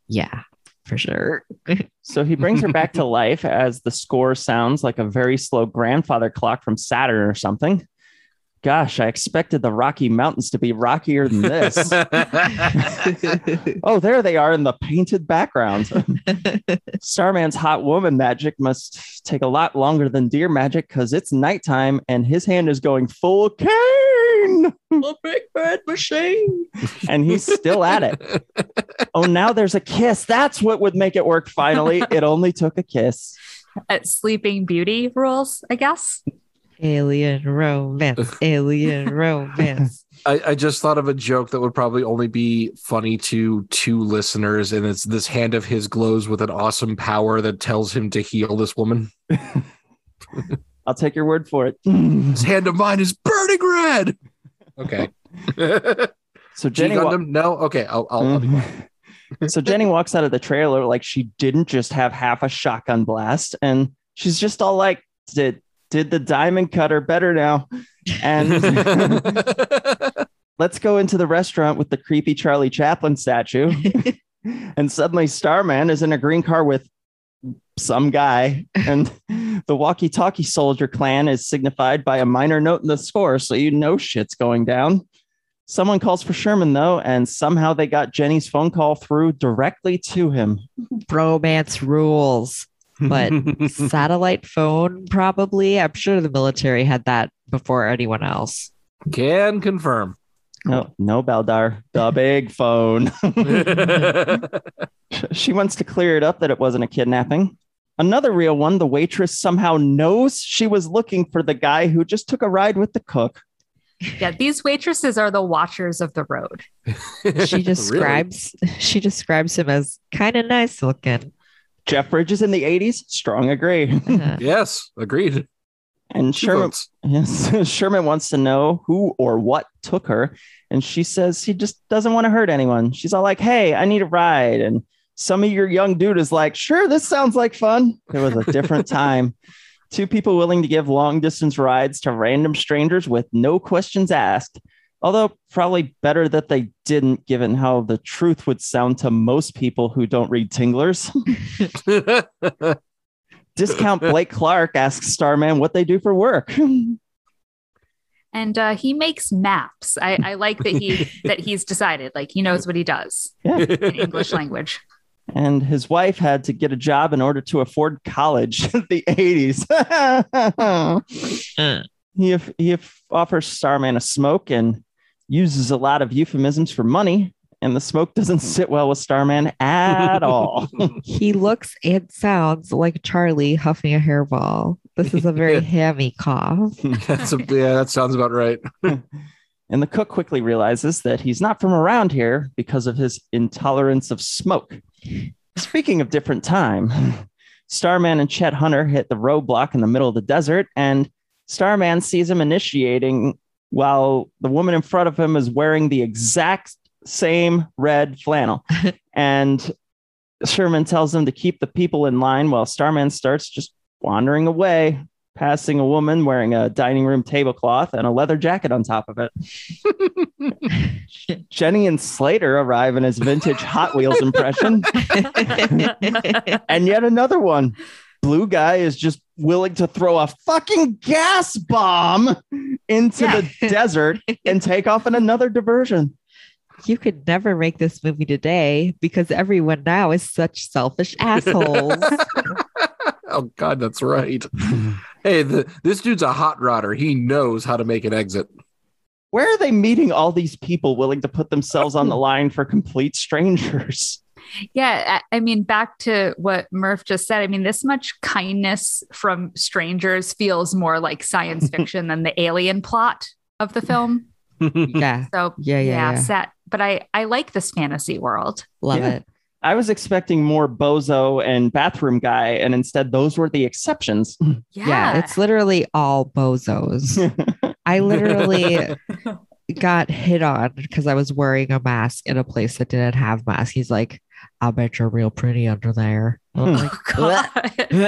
Yeah, for sure. So he brings her back to life as the score sounds like a very slow grandfather clock from Saturn or something. Gosh, I expected the Rocky Mountains to be rockier than this. oh, there they are in the painted background. Starman's hot woman magic must take a lot longer than deer magic because it's nighttime and his hand is going full cane. The big bad machine. And he's still at it. Oh, now there's a kiss. That's what would make it work finally. It only took a kiss. At Sleeping Beauty rules, I guess. Alien romance. Alien romance. I, I just thought of a joke that would probably only be funny to two listeners, and it's this hand of his glows with an awesome power that tells him to heal this woman. I'll take your word for it. This hand of mine is burning red. Okay. So Jenny, wa- no. Okay, I'll. I'll, I'll be mhm. quiet. so Jenny walks out of the trailer like she didn't just have half a shotgun blast, and she's just all like, "Did did the diamond cutter better now?" And let's go into the restaurant with the creepy Charlie Chaplin statue. and suddenly Starman is in a green car with some guy, and the walkie-talkie soldier clan is signified by a minor note in the score, so you know shit's going down. Someone calls for Shermin though, and somehow they got Jenny's phone call through directly to him. Bromance rules. But satellite phone, probably. I'm sure the military had that before anyone else. Can confirm. No, no, Baldar, the big phone. she wants to clear it up that it wasn't a kidnapping. Another real one, the waitress somehow knows she was looking for the guy who just took a ride with the cook. Yeah, these waitresses are the watchers of the road. She describes she describes him as kind of nice looking. Jeff Bridges in the 80s, strong agree. Uh-huh. yes, agreed. And Two Shermin, votes. yes, Shermin wants to know who or what took her. And she says she just doesn't want to hurt anyone. She's all like, hey, I need a ride. And some of your young dude is like, sure, this sounds like fun. It was a different time. Two people willing to give long distance rides to random strangers with no questions asked. Although, probably better that they didn't, given how the truth would sound to most people who don't read Tinglers. Discount Blake Clark asks Starman what they do for work. And uh, he makes maps. I, I like that he that he's decided, like he knows what he does Yeah. in English language. And his wife had to get a job in order to afford college in the 80s. Hmm. he, he offers Starman a smoke and uses a lot of euphemisms for money, and the smoke doesn't hmm. sit well with Starman at all. He looks and sounds like Charlie huffing a hairball. This is a very hammy cough. That's a, yeah, that sounds about right. and the cook quickly realizes that he's not from around here because of his intolerance of smoke. Speaking of different time, Starman and Chet Hunter hit the roadblock in the middle of the desert, and Starman sees him initiating while the woman in front of him is wearing the exact same red flannel. and Shermin tells him to keep the people in line while Starman starts just wandering away. Passing a woman wearing a dining room tablecloth and a leather jacket on top of it. Jenny and Slater arrive in his vintage Hot Wheels impression. and yet another one. Blue guy is just willing to throw a fucking gas bomb into the desert and take off in another diversion. You could never make this movie today because everyone now is such selfish assholes. oh God, that's right. Hey, the, this dude's a hot rodder. He knows how to make an exit. Where are they meeting all these people willing to put themselves on the line for complete strangers? Yeah, I I mean, back to what Murph just said. I mean, this much kindness from strangers feels more like science fiction than the alien plot of the film. yeah. So Yeah, yeah, yeah. set. But I I like this fantasy world. Love Yeah. it. I was expecting more bozo and bathroom guy, and instead those were the exceptions. Yeah. it's literally all bozos. I literally got hit on because I was wearing a mask in a place that didn't have masks. He's like, I'll bet you're real pretty under there. I'm hmm. like,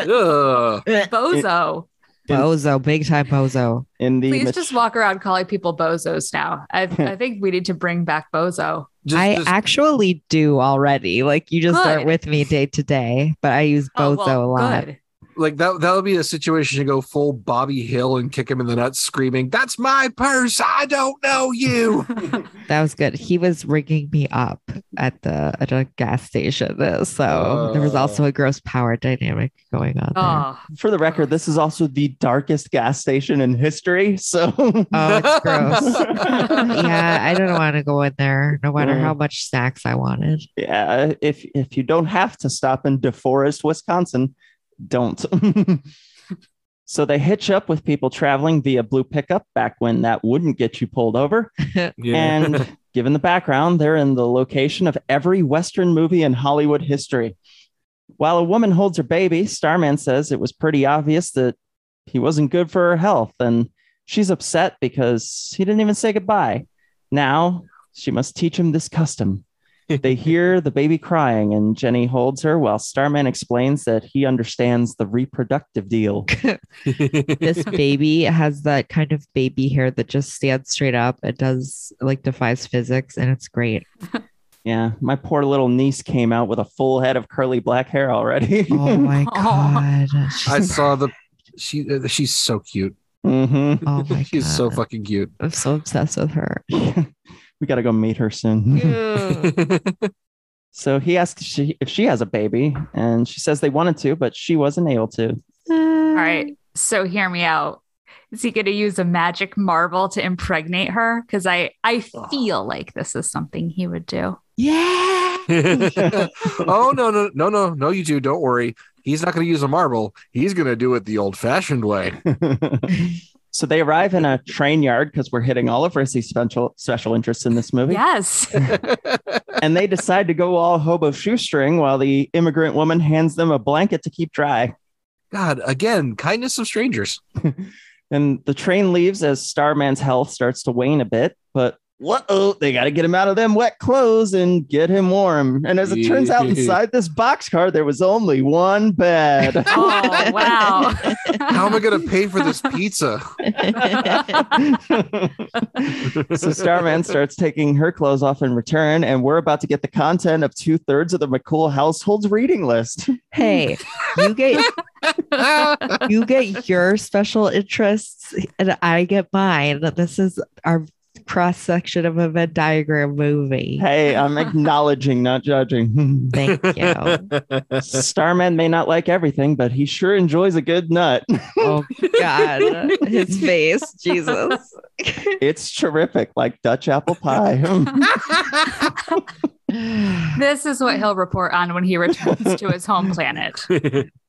oh, Ugh. Bozo. bozo, big time bozo. In the Please just walk around calling people bozos now. I, I think we need to bring back bozo. I actually do already. Like you just aren't with me day to day, but I use Oh, bozo well, a lot. good. Like that that would be a situation to go full Bobby Hill and kick him in the nuts, screaming, That's my purse. I don't know you. That was good. He was rigging me up at the at a gas station. uh, So there was also a gross power dynamic going on. There. Oh, For the record, this is also the darkest gas station in history. So, Oh, it's gross. yeah, I don't want to go in there, no matter Mm. how much snacks I wanted. yeah, if if you don't have to stop in DeForest, Wisconsin, don't. so they hitch up with people traveling via blue pickup back when that wouldn't get you pulled over. And given the background, they're in the location of every Western movie in Hollywood history. While a woman holds her baby, Starman says it was pretty obvious that he wasn't good for her health, and she's upset because he didn't even say goodbye. Now she must teach him this custom. They hear the baby crying, and Jenny holds her while Starman explains that he understands the reproductive deal. this baby has that kind of baby hair that just stands straight up. It does like defies physics, and it's great. Yeah, my poor little niece came out with a full head of curly black hair already. Oh my god! I saw the she uh, she's so cute. Mm-hmm. Oh my She's so fucking cute. I'm so obsessed with her. We got to go meet her soon. so he asks if she, if she has a baby, and she says they wanted to, but she wasn't able to. All right. So hear me out. Is he going to use a magic marble to impregnate her? Because I I feel like this is something he would do. Yeah. oh no no no no no you two don't worry. He's not going to use a marble. He's going to do it the old-fashioned way. So they arrive in a train yard because we're hitting all of Rissy's special special interests in this movie. Yes. and they decide to go all hobo shoestring while the immigrant woman hands them a blanket to keep dry. God, again, kindness of strangers. And the train leaves as Starman's health starts to wane a bit, but what? Oh, they got to get him out of them wet clothes and get him warm. And as it turns out, inside this boxcar, there was only one bed. Oh wow. How am I going to pay for this pizza? so Starman starts taking her clothes off in return, and we're about to get the content of two thirds of the McCool household's reading list. Hey, you get you get your special interests, and I get mine. This is our cross section of a Venn diagram movie. Hey, I'm acknowledging, not judging. Thank you. Starman may not like everything, but he sure enjoys a good nut. Oh God, his face, Jesus. it's terrific, like Dutch apple pie. this is what he'll report on when he returns to his home planet.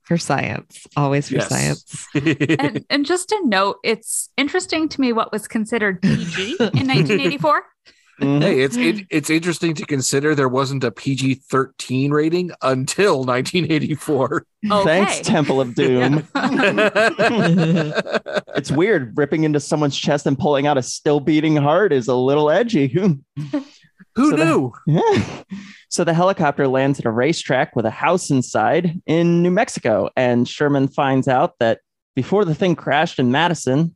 For science, always for Yes. science. And, and just a note, it's interesting to me what was considered PG in 1984. Mhm. Hey, it's it, it's interesting to consider there wasn't a PG thirteen rating until 1984. Thanks, Temple of Doom. it's weird ripping into someone's chest and pulling out a still beating heart is a little edgy. Who So the- knew? Yeah. So the helicopter lands at a racetrack with a house inside in New Mexico, and Shermin finds out that before the thing crashed in Madison.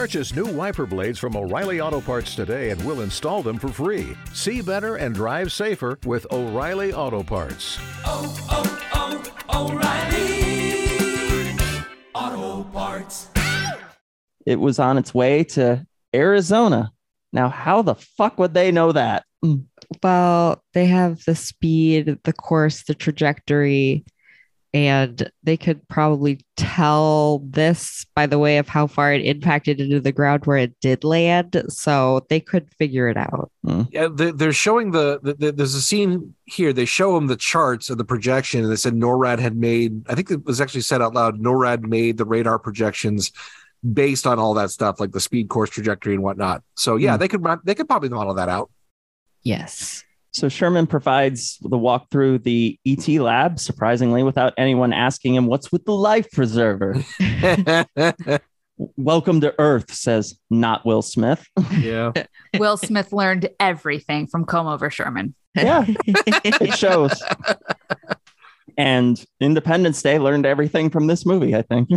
Purchase new wiper blades from O'Reilly Auto Parts today and we'll install them for free. See better and drive safer with O'Reilly Auto Parts. Oh, oh, oh, O'Reilly Auto Parts. It was on its way to Arizona. Now, how the fuck would they know that? Well, they have the speed, the course, the trajectory, and they could probably tell this by the way of how far it impacted into the ground where it did land. So they could figure it out. Hmm. Yeah, they- they're showing the, the, the- there's a scene here. They show them the charts of the projection, and they said NORAD had made. I think it was actually said out loud. NORAD made the radar projections based on all that stuff, like the speed, course, trajectory, and whatnot. So yeah, hmm. they could they could probably model that out. Yes. So Shermin provides the walk through the ET lab, surprisingly, without anyone asking him what's with the life preserver. Welcome to Earth, says not Will Smith. Yeah. Will Smith learned everything from Comb Over Shermin. Yeah, it shows. And Independence Day learned everything from this movie, I think.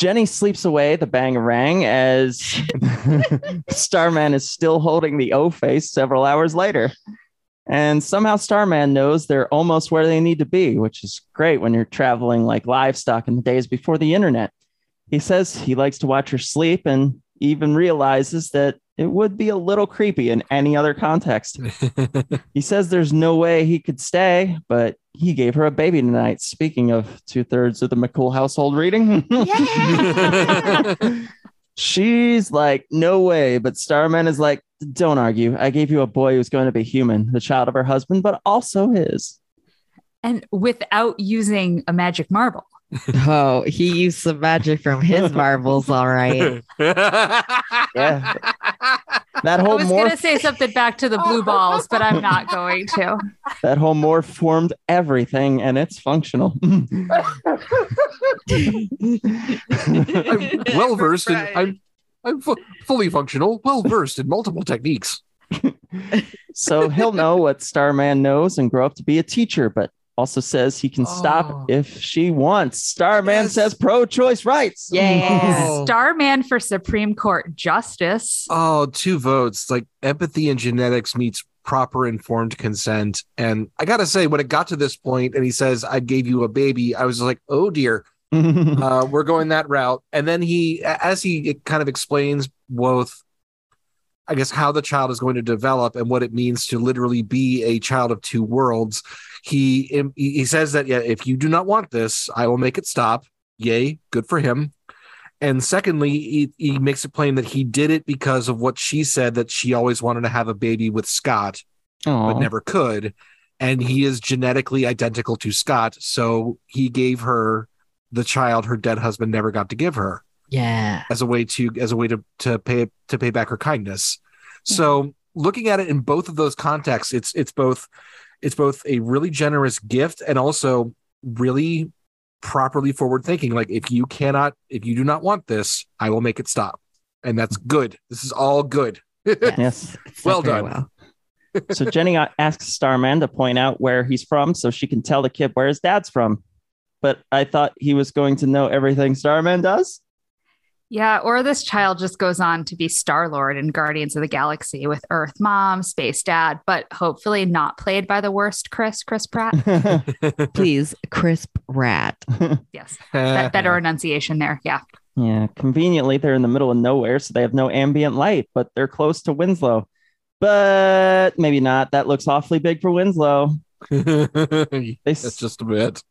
Jenny sleeps away the bang rang as Starman is still holding the O face several hours later. And somehow Starman knows they're almost where they need to be, which is great when you're traveling like livestock in the days before the internet. He says he likes to watch her sleep and even realizes that it would be a little creepy in any other context. he says there's no way he could stay, but he gave her a baby tonight. Speaking of two thirds of the McCool household reading, she's like, no way. But Starman is like, don't argue. I gave you a boy who's going to be human, the child of her husband, but also his. And without using a magic marble. Oh, he used some magic from his marbles, all right. Yeah. That whole I was morph, going to say something back to the blue balls, but I'm not going to. that whole morph formed everything, and it's functional. I'm well versed in I'm I'm fu- fully functional, well versed in multiple techniques. so he'll know what Starman knows and grow up to be a teacher, but also says he can stop if she wants. Starman says pro-choice rights. Oh. Starman for Supreme Court Justice. Oh, two votes. Like empathy and genetics meets proper informed consent. And I gotta say, when it got to this point and he says, I gave you a baby, I was like, oh dear. uh, we're going that route. And then he, as he kind of explains both, I guess, how the child is going to develop and what it means to literally be a child of two worlds. He he says that yeah, if you do not want this, I will make it stop. Yay, good for him. And secondly, he, he makes it plain that he did it because of what she said that she always wanted to have a baby with Scott, Aw. but never could. And he is genetically identical to Scott. So he gave her the child her dead husband never got to give her Yeah. as a way to as a way to to pay to pay back her kindness. So hmm. looking at it in both of those contexts, it's it's both it's both a really generous gift and also really properly forward thinking. Like if you cannot, if you do not want this, I will make it stop, and that's good. This is all good. Yes. well very done. so Jenny asks Starman to point out where he's from so she can tell the kid where his dad's from. But I thought he was going to know everything Starman does. Yeah, or this child just goes on to be Star Lord in Guardians of the Galaxy with Earth Mom, Space Dad, but hopefully not played by the worst Chris, Chris Pratt. Please, crisp rat. yes, that better enunciation there. Yeah. Yeah, conveniently, they're in the middle of nowhere, so they have no ambient light, but they're close to Winslow. But maybe not. That looks awfully big for Winslow. they That's just a bit.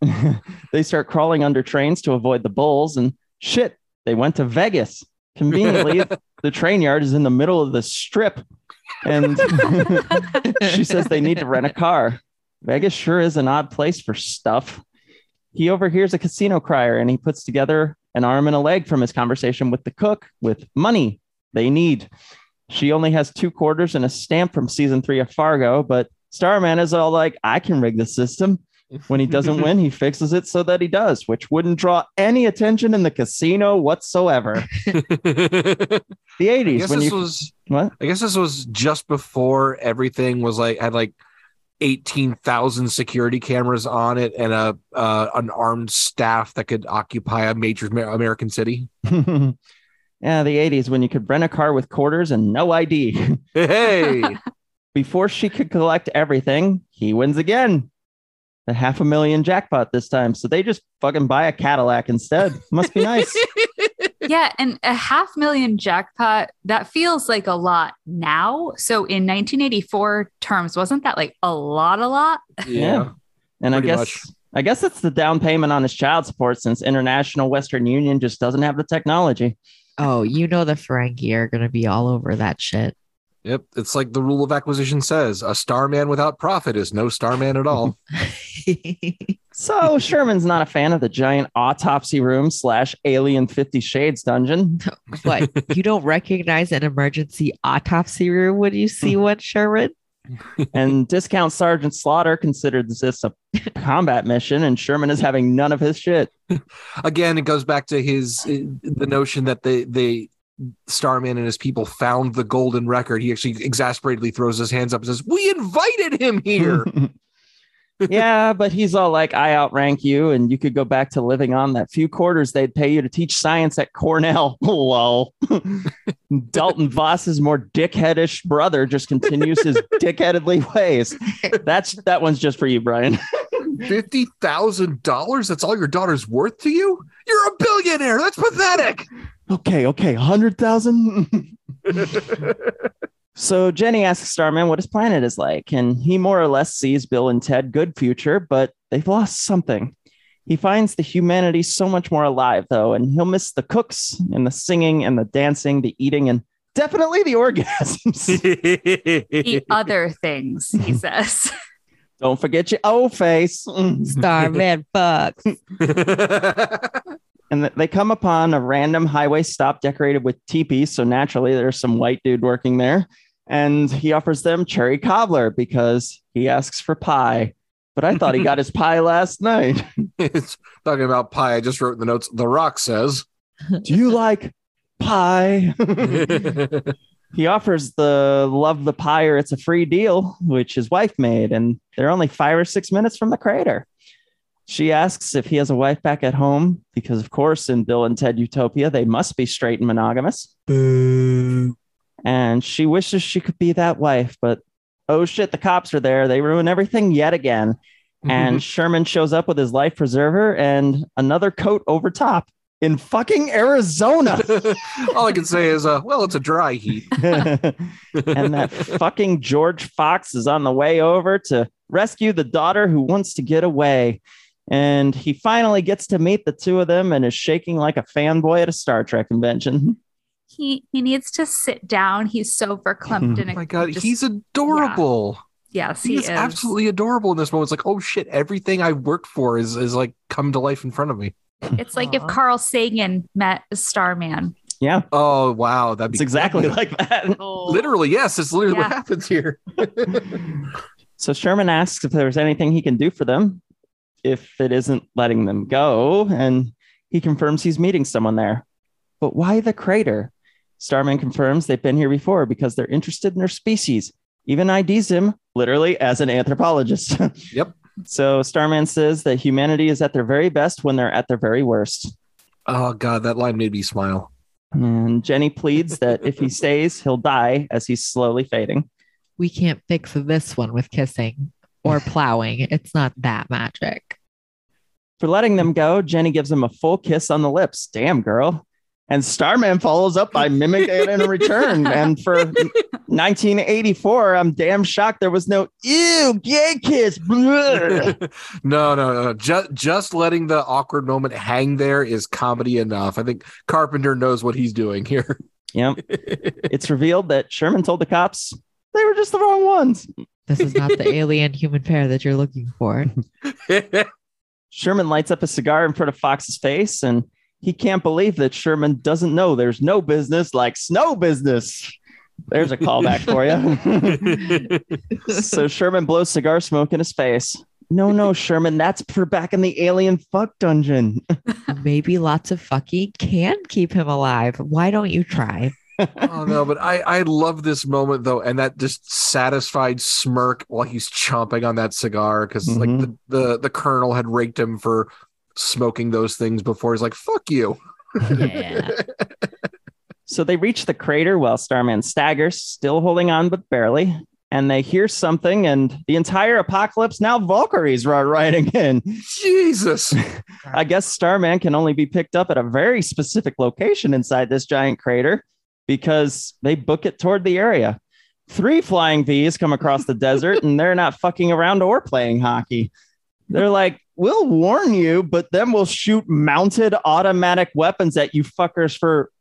they start crawling under trains to avoid the bulls, and shit, they went to Vegas. Conveniently, the train yard is in the middle of the strip, and she says they need to rent a car. Vegas sure is an odd place for stuff. He overhears a casino crier and he puts together an arm and a leg from his conversation with the cook with money they need. She only has two quarters and a stamp from season three of Fargo, but Starman is all like, I can rig the system. When he doesn't win, he fixes it so that he does, which wouldn't draw any attention in the casino whatsoever. the 80s. I guess when this you, was what? I guess this was just before everything was like had like eighteen thousand security cameras on it and a uh, an armed staff that could occupy a major American city. yeah, the 80s when you could rent a car with quarters and no ID. Hey, Before she could collect everything, he wins again. The half a million jackpot this time. So they just fucking buy a Cadillac instead. Must be nice. Yeah, and a half million jackpot, that feels like a lot now. So in 1984 terms, wasn't that like a lot, a lot? Yeah. And I guess much. I guess it's the down payment on his child support since International Western Union just doesn't have the technology. Oh, you know the Ferengi are gonna be all over that shit. Yep, it's like the rule of acquisition says: a starman without profit is no starman at all. So Shermin's not a fan of the giant autopsy room slash alien Fifty Shades dungeon. What you don't recognize an emergency autopsy room when you see one, Shermin? and discount Sergeant Slaughter considered this a combat mission, and Shermin is having none of his shit. Again, it goes back to his uh, the notion that the the Starman and his people found the golden record. He actually exasperatedly throws his hands up and says, "We invited him here." yeah, but he's all like, I outrank you, and you could go back to living on that few quarters they'd pay you to teach science at Cornell. Lol. Dalton Voss's more dickheadish brother just continues his dickheadedly ways. That's that one's just for you, Brian. Fifty thousand dollars? That's all your daughter's worth to you? You're a billionaire. That's pathetic. Okay, okay, hundred thousand. so Jenny asks Starman what his planet is like, and he more or less sees Bill and Ted good future, but they've lost something. He finds the humanity so much more alive, though, and he'll miss the cooks and the singing and the dancing, the eating, and definitely the orgasms. The other things, he says. Don't forget your old face. Starman fucks. And they come upon a random highway stop decorated with teepees. So naturally, there's some white dude working there. And he offers them cherry cobbler because he asks for pie. But I thought he got his pie last night. it's talking about pie. I just wrote in the notes. The Rock says, Do you like pie? he offers the love the pie or it's a free deal, which his wife made. And they're only five or six minutes from the crater. She asks if he has a wife back at home because, of course, in Bill and Ted Utopia, they must be straight and monogamous. And she wishes she could be that wife, but oh shit, the cops are there. They ruin everything yet again. And Shermin shows up with his life preserver and another coat over top in fucking Arizona. All I can say is, uh, well, it's a dry heat. and that fucking George Fox is on the way over to rescue the daughter who wants to get away. And he finally gets to meet the two of them and is shaking like a fanboy at a Star Trek convention. He he needs to sit down. He's so verklempt oh and Oh my god, he's adorable. Yes, he, he is, is. absolutely adorable in this moment. It's like, oh shit, everything I worked for is is like come to life in front of me. It's like if Carl Sagan met Starman. Yeah. Oh wow, that'd be It's exactly like that. Oh. literally yes. It's literally what happens here. So Shermin asks if there's anything he can do for them, if it isn't letting them go, and he confirms he's meeting someone there. But why the crater? Starman confirms they've been here before because they're interested in their species. Even IDs him literally as an anthropologist. yep. So Starman says that humanity is at their very best when they're at their very worst. Oh god, that line made me smile. And Jenny pleads that if he stays, he'll die as he's slowly fading. We can't fix this one with kissing or plowing. It's not that magic. For letting them go, Jenny gives him a full kiss on the lips. Damn, girl. And Starman follows up by mimicking it in return. And for 1984, I'm damn shocked there was no ew gay kiss. No, no, no. Just just letting the awkward moment hang there is comedy enough. I think Carpenter knows what he's doing here. Yep. it's revealed that Shermin told the cops they were just the wrong ones. This is not the alien human pair that you're looking for. Shermin lights up a cigar in front of Fox's face, and he can't believe that Shermin doesn't know there's no business like snow business. There's a callback for you. so Shermin blows cigar smoke in his face. No, no, Shermin, that's for back in the alien fuck dungeon. Maybe lots of fucking can keep him alive. Why don't you try? Oh no, but I I love this moment though, and that just satisfied smirk while he's chomping on that cigar because like mm-hmm. the, the the colonel had raked him for smoking those things before. He's like, "Fuck you." Yeah. So they reach the crater while Starman staggers, still holding on but barely. And they hear something, and the entire apocalypse now Valkyries are riding in. Jesus. I guess Starman can only be picked up at a very specific location inside this giant crater because they book it toward the area. Three flying V's come across the desert, and they're not fucking around or playing hockey. They're like, we'll warn you, but then we'll shoot mounted automatic weapons at you fuckers for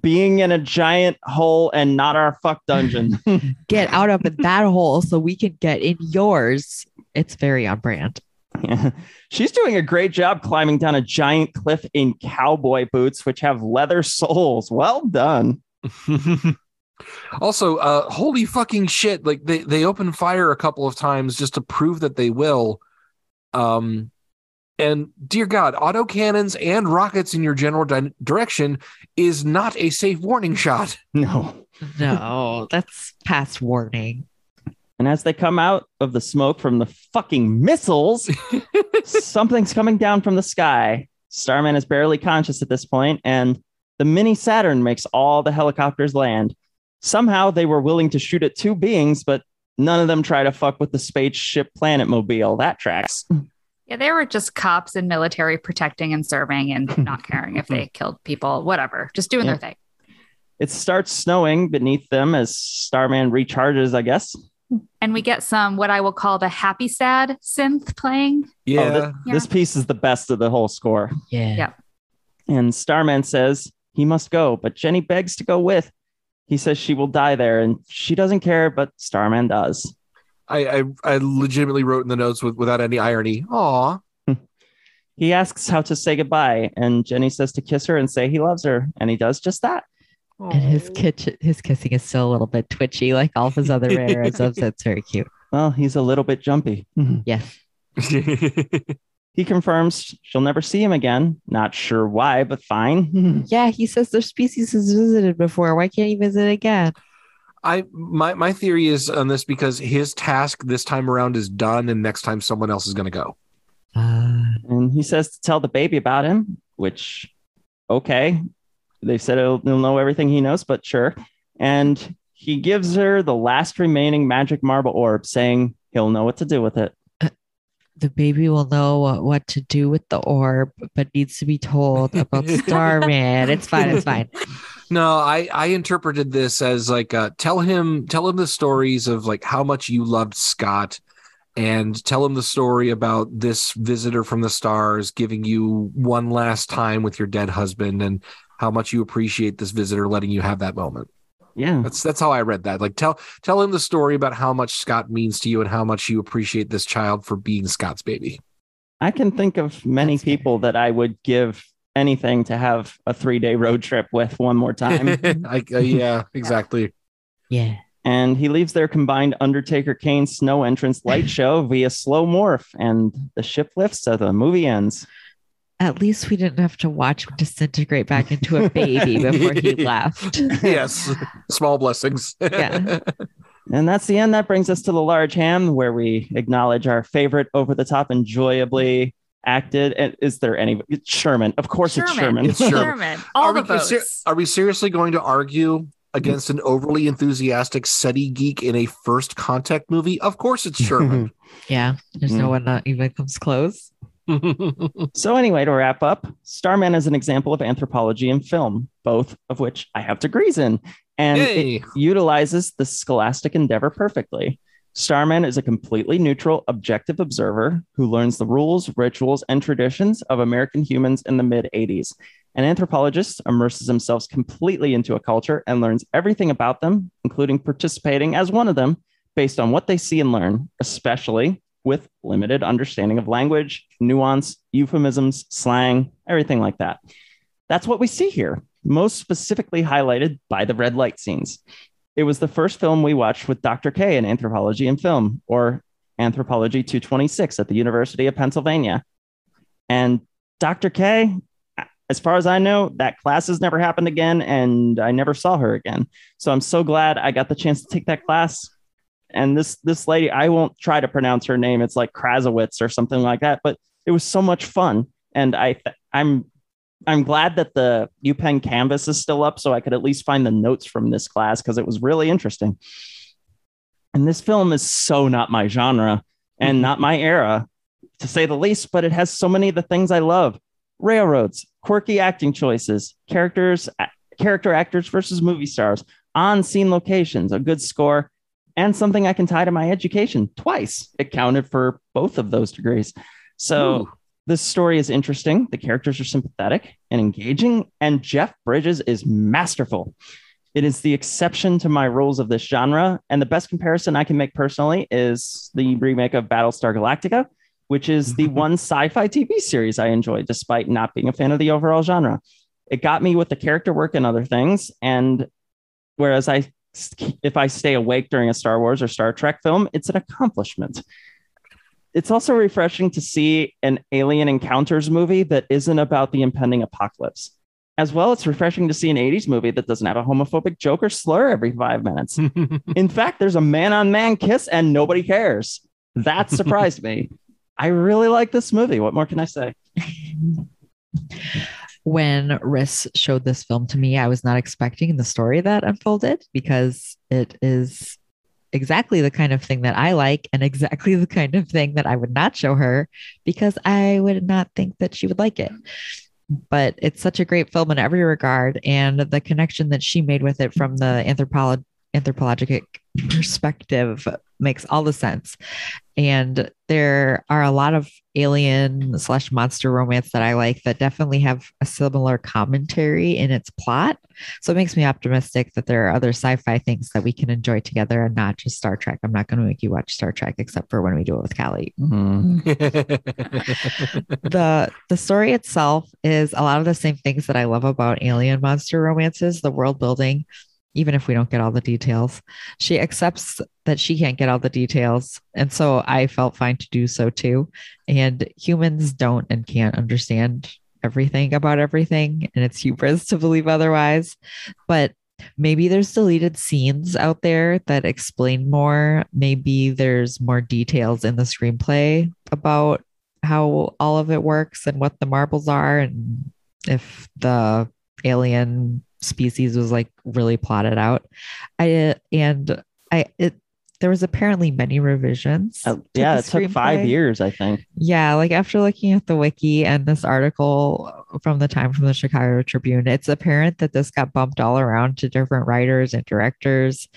being in a giant hole and not our fuck dungeon. Get out of that hole so we can get in yours. It's very on brand. Yeah. She's doing a great job climbing down a giant cliff in cowboy boots, which have leather soles. Well done. Also, uh, holy fucking shit! Like they they open fire a couple of times just to prove that they will. Um, and dear God, auto cannons and rockets in your general di- direction is not a safe warning shot. No. No, that's past warning. And as they come out of the smoke from the fucking missiles, something's coming down from the sky. Starman is barely conscious at this point, and the mini Saturn makes all the helicopters land. Somehow they were willing to shoot at two beings, but none of them try to fuck with the spaceship planet mobile. That tracks. Yeah, they were just cops and military protecting and serving and not caring if they killed people, whatever, just doing Yeah. their thing. It starts snowing beneath them as Starman recharges, I guess. And we get some what I will call the happy sad synth playing. Oh, thi- this piece is the best of the whole score. Yeah. Yeah. And Starman says he must go, but Jenny begs to go with. He says she will die there, and she doesn't care, but Starman does. I I, I legitimately wrote in the notes with, without any irony. Aw. He asks how to say goodbye, and Jenny says to kiss her and say he loves her, and he does just that. And his kitchen, his kissing is still a little bit twitchy, like all of his other mannerisms. That's very cute. Well, he's a little bit jumpy. Mm-hmm. Yes. He confirms she'll never see him again. Not sure why, but fine. Yeah, he says their species has visited before. Why can't he visit again? I my my theory is on this because his task this time around is done, and next time someone else is going to go. Uh, and he says to tell the baby about him, which, okay. They said he'll, he'll know everything he knows, but sure. And he gives her the last remaining magic marble orb, saying he'll know what to do with it. The baby will know what, what to do with the orb, but needs to be told about Starman. It's fine. It's fine. No, I I interpreted this as like uh, tell him tell him the stories of like how much you loved Scott, and tell him the story about this visitor from the stars giving you one last time with your dead husband, and how much you appreciate this visitor letting you have that moment. Yeah, That's that's how I read that. Like tell tell him the story about how much Scott means to you and how much you appreciate this child for being Scott's baby. I can think of many people that I would give anything to have a three day road trip with one more time. I, uh, yeah, exactly. Yeah. And he leaves their combined Undertaker Kane snow entrance light show via slow morph, and the ship lifts so the movie ends. At least we didn't have to watch him disintegrate back into a baby before he left. yes, small blessings. Yeah. And that's the end. That brings us to the large ham, where we acknowledge our favorite over the top, enjoyably acted. And is there any? It's Shermin, of course, it's Shermin. It's Shermin. Shermin. All are, the we, ser- votes. are we seriously going to argue against an overly enthusiastic SETI geek in a first contact movie? Of course, it's Shermin. Yeah, there's no hmm. one that even comes close. So anyway, to wrap up, Starman is an example of anthropology and film, both of which I have degrees in, and Yay. it utilizes the scholastic endeavor perfectly. Starman is a completely neutral, objective observer who learns the rules, rituals, and traditions of American humans in the mid 80s. An anthropologist immerses themselves completely into a culture and learns everything about them, including participating as one of them based on what they see and learn, especially with limited understanding of language, nuance, euphemisms, slang, everything like that. That's what we see here, most specifically highlighted by the red light scenes. It was the first film we watched with Dr. K in anthropology and film, or Anthropology 226 at the University of Pennsylvania. And Dr. K, as far as I know, that class has never happened again, and I never saw her again. So I'm so glad I got the chance to take that class. And this this lady, I won't try to pronounce her name. It's like Krasowitz or something like that, but it was so much fun. And I I'm I'm glad that the UPenn canvas is still up so I could at least find the notes from this class because it was really interesting. And this film is so not my genre and mm-hmm. not my era, to say the least, but it has so many of the things I love railroads, quirky acting choices, characters, a- character actors versus movie stars, on scene locations, a good score, and something I can tie to my education twice. It counted for both of those degrees. So this story is interesting. The characters are sympathetic and engaging, and Jeff Bridges is masterful. It is the exception to my rules of this genre. And the best comparison I can make personally is the remake of Battlestar Galactica, which is the one sci fi TV series I enjoyed, despite not being a fan of the overall genre. It got me with the character work and other things. And whereas I, if I stay awake during a Star Wars or Star Trek film, it's an accomplishment. It's also refreshing to see an alien encounters movie that isn't about the impending apocalypse. As well, it's refreshing to see an 80s movie that doesn't have a homophobic joke or slur every five minutes. In fact, there's a man on man kiss and nobody cares. That surprised me. I really like this movie. What more can I say? when Riss showed this film to me, I was not expecting the story that unfolded because it is exactly the kind of thing that I like and exactly the kind of thing that I would not show her because I would not think that she would like it. But it's such a great film in every regard. And the connection that she made with it from the anthropolo- anthropologic perspective makes all the sense. And there are a lot of alien slash monster romance that I like that definitely have a similar commentary in its plot. So it makes me optimistic that there are other sci-fi things that we can enjoy together and not just Star Trek. I'm not going to make you watch Star Trek except for when we do it with Callie. Mm-hmm. the the story itself is a lot of the same things that I love about alien monster romances, the world building, even if we don't get all the details. She accepts that she can't get all the details. And so I felt fine to do so too. And humans don't and can't understand everything about everything. And it's hubris to believe otherwise. But maybe there's deleted scenes out there that explain more. Maybe there's more details in the screenplay about how all of it works and what the marbles are and if the alien species was like really plotted out. I and I it there was apparently many revisions. Uh, yeah, it took five years, I think. Yeah, like after looking at the wiki and this article from the time from the Chicago Tribune, it's apparent that this got bumped all around to different writers and directors,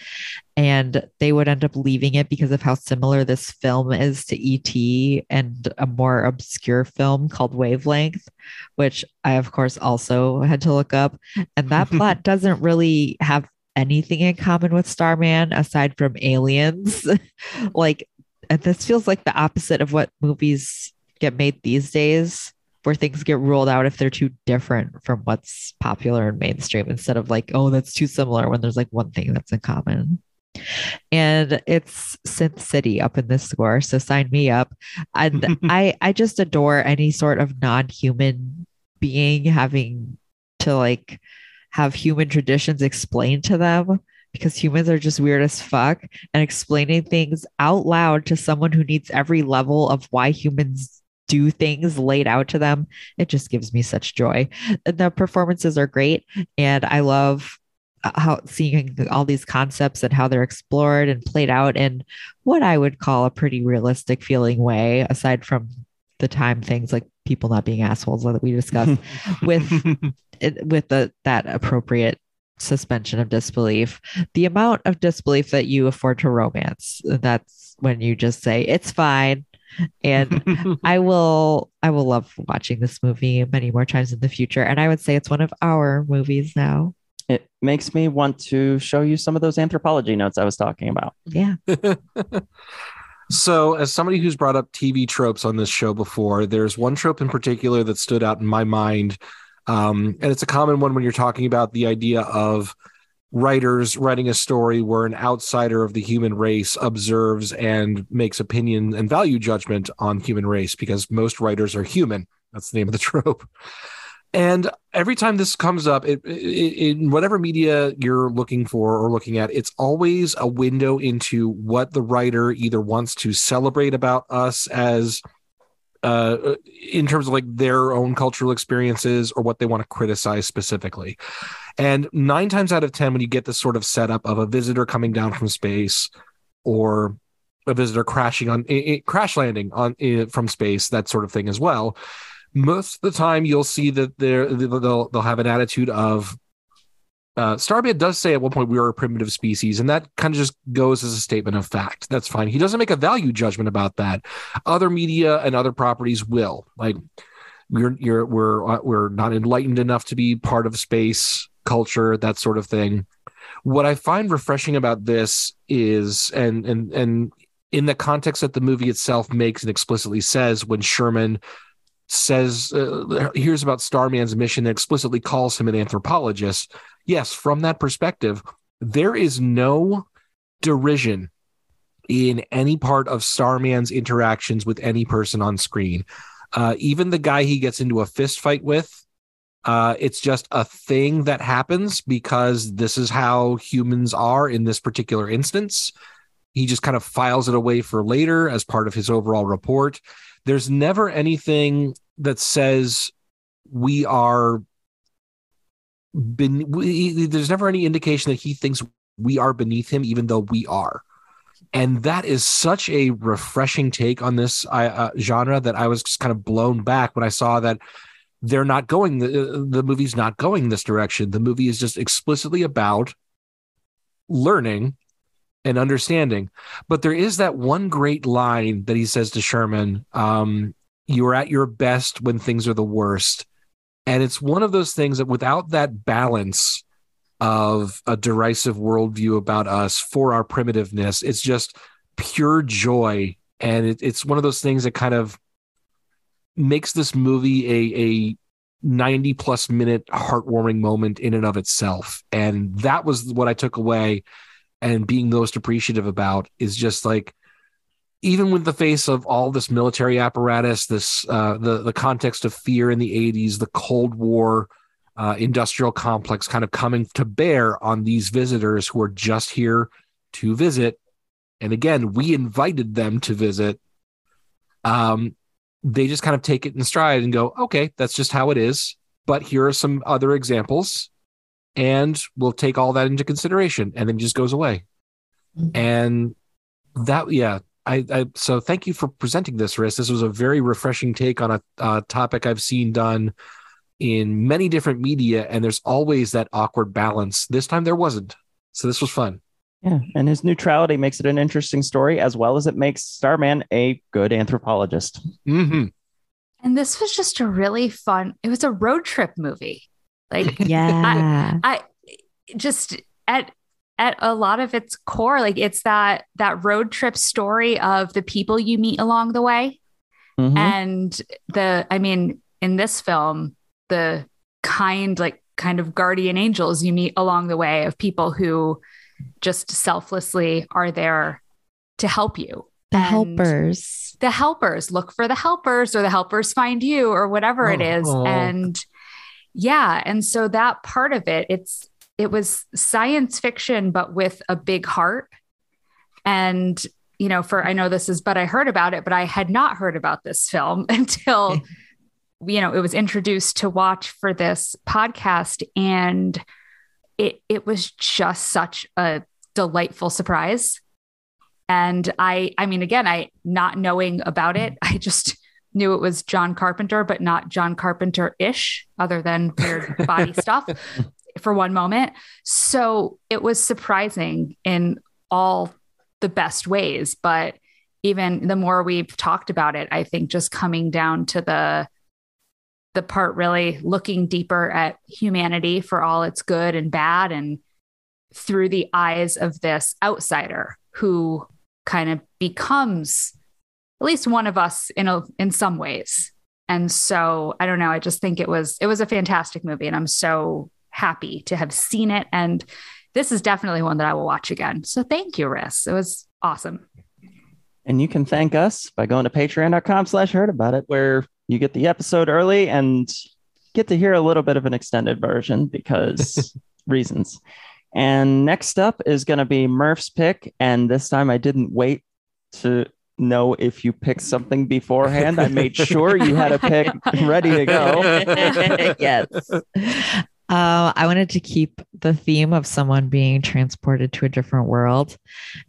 and they would end up leaving it because of how similar this film is to E.T. and a more obscure film called Wavelength, which I, of course, also had to look up. And that plot doesn't really have anything in common with Starman aside from aliens. like, and this feels like the opposite of what movies get made these days, where things get ruled out if they're too different from what's popular and mainstream, instead of like, oh, that's too similar when there's like one thing that's in common. And it's Synth City up in this score, so sign me up. And I I just adore any sort of non-human being having to like have human traditions explained to them because humans are just weird as fuck and explaining things out loud to someone who needs every level of why humans do things laid out to them. It just gives me such joy. The performances are great. And I love Uh, how seeing all these concepts and how they're explored and played out in what I would call a pretty realistic feeling way, aside from the time things like people not being assholes that we discussed with with the that appropriate suspension of disbelief. The amount of disbelief that you afford to romance that's when you just say it's fine. And i will i will love watching this movie many more times in the future. And i would say it's one of our movies now It makes me want to show you some of those anthropology notes I was talking about. yeah So, as somebody who's brought up TV tropes on this show before, there's one trope in particular that stood out in my mind. Um, and it's a common one when you're talking about the idea of writers writing a story where an outsider of the human race observes and makes opinion and value judgment on human race because most writers are human. That's the name of the trope. And every time this comes up, it, it, in whatever media you're looking for or looking at, it's always a window into what the writer either wants to celebrate about us as, uh, in terms of like their own cultural experiences or what they want to criticize specifically. And nine times out of 10, when you get this sort of setup of a visitor coming down from space or a visitor crashing on, i- i- crash landing on from space, that sort of thing as well most of the time you'll see that they're they'll they'll have an attitude of uh, Starman does say at one point we are a primitive species, and that kind of just goes as a statement of fact. That's fine. He doesn't make a value judgment about that. Other media and other properties will. Like we're you're we're uh, we're not enlightened enough to be part of space culture, that sort of thing. What I find refreshing about this is, and and and in the context that the movie itself makes and explicitly says, when Shermin says uh, hears about Starman's mission and explicitly calls him an anthropologist. Yes, from that perspective, there is no derision in any part of Starman's interactions with any person on screen. Uh, even the guy he gets into a fist fight with, uh, it's just a thing that happens because this is how humans are in this particular instance. He just kind of files it away for later as part of his overall report there's never anything that says we are ben- we, there's never any indication that he thinks we are beneath him even though we are. And that is such a refreshing take on this uh, genre that i was just kind of blown back when i saw that they're not going the, the movie's not going this direction. The movie is just explicitly about learning and understanding. But there is that one great line that he says to Shermin um, You're at your best when things are the worst. And it's one of those things that without that balance of a derisive worldview about us for our primitiveness, it's just pure joy. And it, it's one of those things that kind of makes this movie a, a 90 plus minute heartwarming moment in and of itself. And that was what I took away and being most appreciative about is just like even with the face of all this military apparatus this uh, the the context of fear in the 80s the cold war uh, industrial complex kind of coming to bear on these visitors who are just here to visit. And again we invited them to visit. Um they just kind of take it in stride and go okay that's just how it is. But here are some other examples and we'll take all that into consideration and then just goes away and that yeah I, I so thank you for presenting this Riss this was a very refreshing take on a, a topic i've seen done in many different media and there's always that awkward balance this time there wasn't so this was fun Yeah, and his neutrality makes it an interesting story, as well as it makes Starman a good anthropologist. Mm-hmm. And this was just a really fun, it was a road trip movie. Like, Yeah. I, I just at at a lot of its core, like it's that that road trip story of the people you meet along the way. Mhm. And the, I mean, in this film, the kind, like kind of guardian angels you meet along the way of people who just selflessly are there to help you. The And helpers. The helpers look for the helpers, or the helpers find you, or whatever it is. Oh. And yeah, and so that part of it, it's it was science fiction, but with a big heart. And you know, for I know this is, but I heard about it, but I had not heard about this film until, you know, it was introduced to watch for this podcast. And it it was just such a delightful surprise. And I I mean, again, I not knowing about it, I just knew it was John Carpenter, but not John Carpenter-ish, other than weird body stuff for one moment. So it was surprising in all the best ways. But even the more we've talked about it, I think just coming down to the the part really looking deeper at humanity for all its good and bad and through the eyes of this outsider who kind of becomes at least one of us in a, in some ways. And so I don't know, I just think it was it was a fantastic movie and I'm so happy to have seen it and this is definitely one that I will watch again. So thank you, Riss. It was awesome. And you can thank us by going to patreon.com slash heard about it, where you get the episode early and get to hear a little bit of an extended version because reasons. And next up is going to be Murph's pick. And this time I didn't wait to know if you picked something beforehand. I made sure you had a pick ready to go. yes. Uh, I wanted to keep the theme of someone being transported to a different world.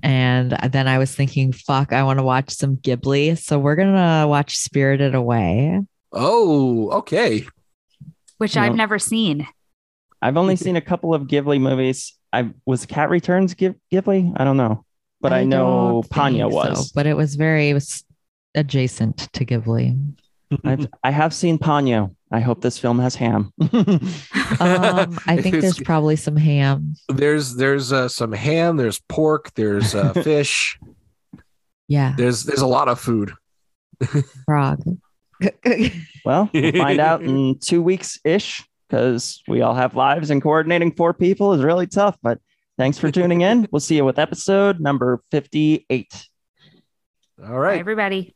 And then I was thinking, fuck, I want to watch some Ghibli. So we're going to watch Spirited Away. Oh, okay. Which You I've know- never seen. I've only seen a couple of Ghibli movies. I was Cat Returns Ghib- Ghibli. I don't know, but I, know Panya think so, was. but it was very it was adjacent to Ghibli. I've, I have seen Ponyo. I hope this film has ham. Um, I think there's probably some ham. There's there's uh, some ham, there's pork, there's uh, fish. Yeah, There's there's a lot of food. frog. well, we'll find out in two weeks ish because we all have lives and coordinating four people is really tough. But thanks for tuning in. We'll see you with episode number 58. All right. Bye, everybody.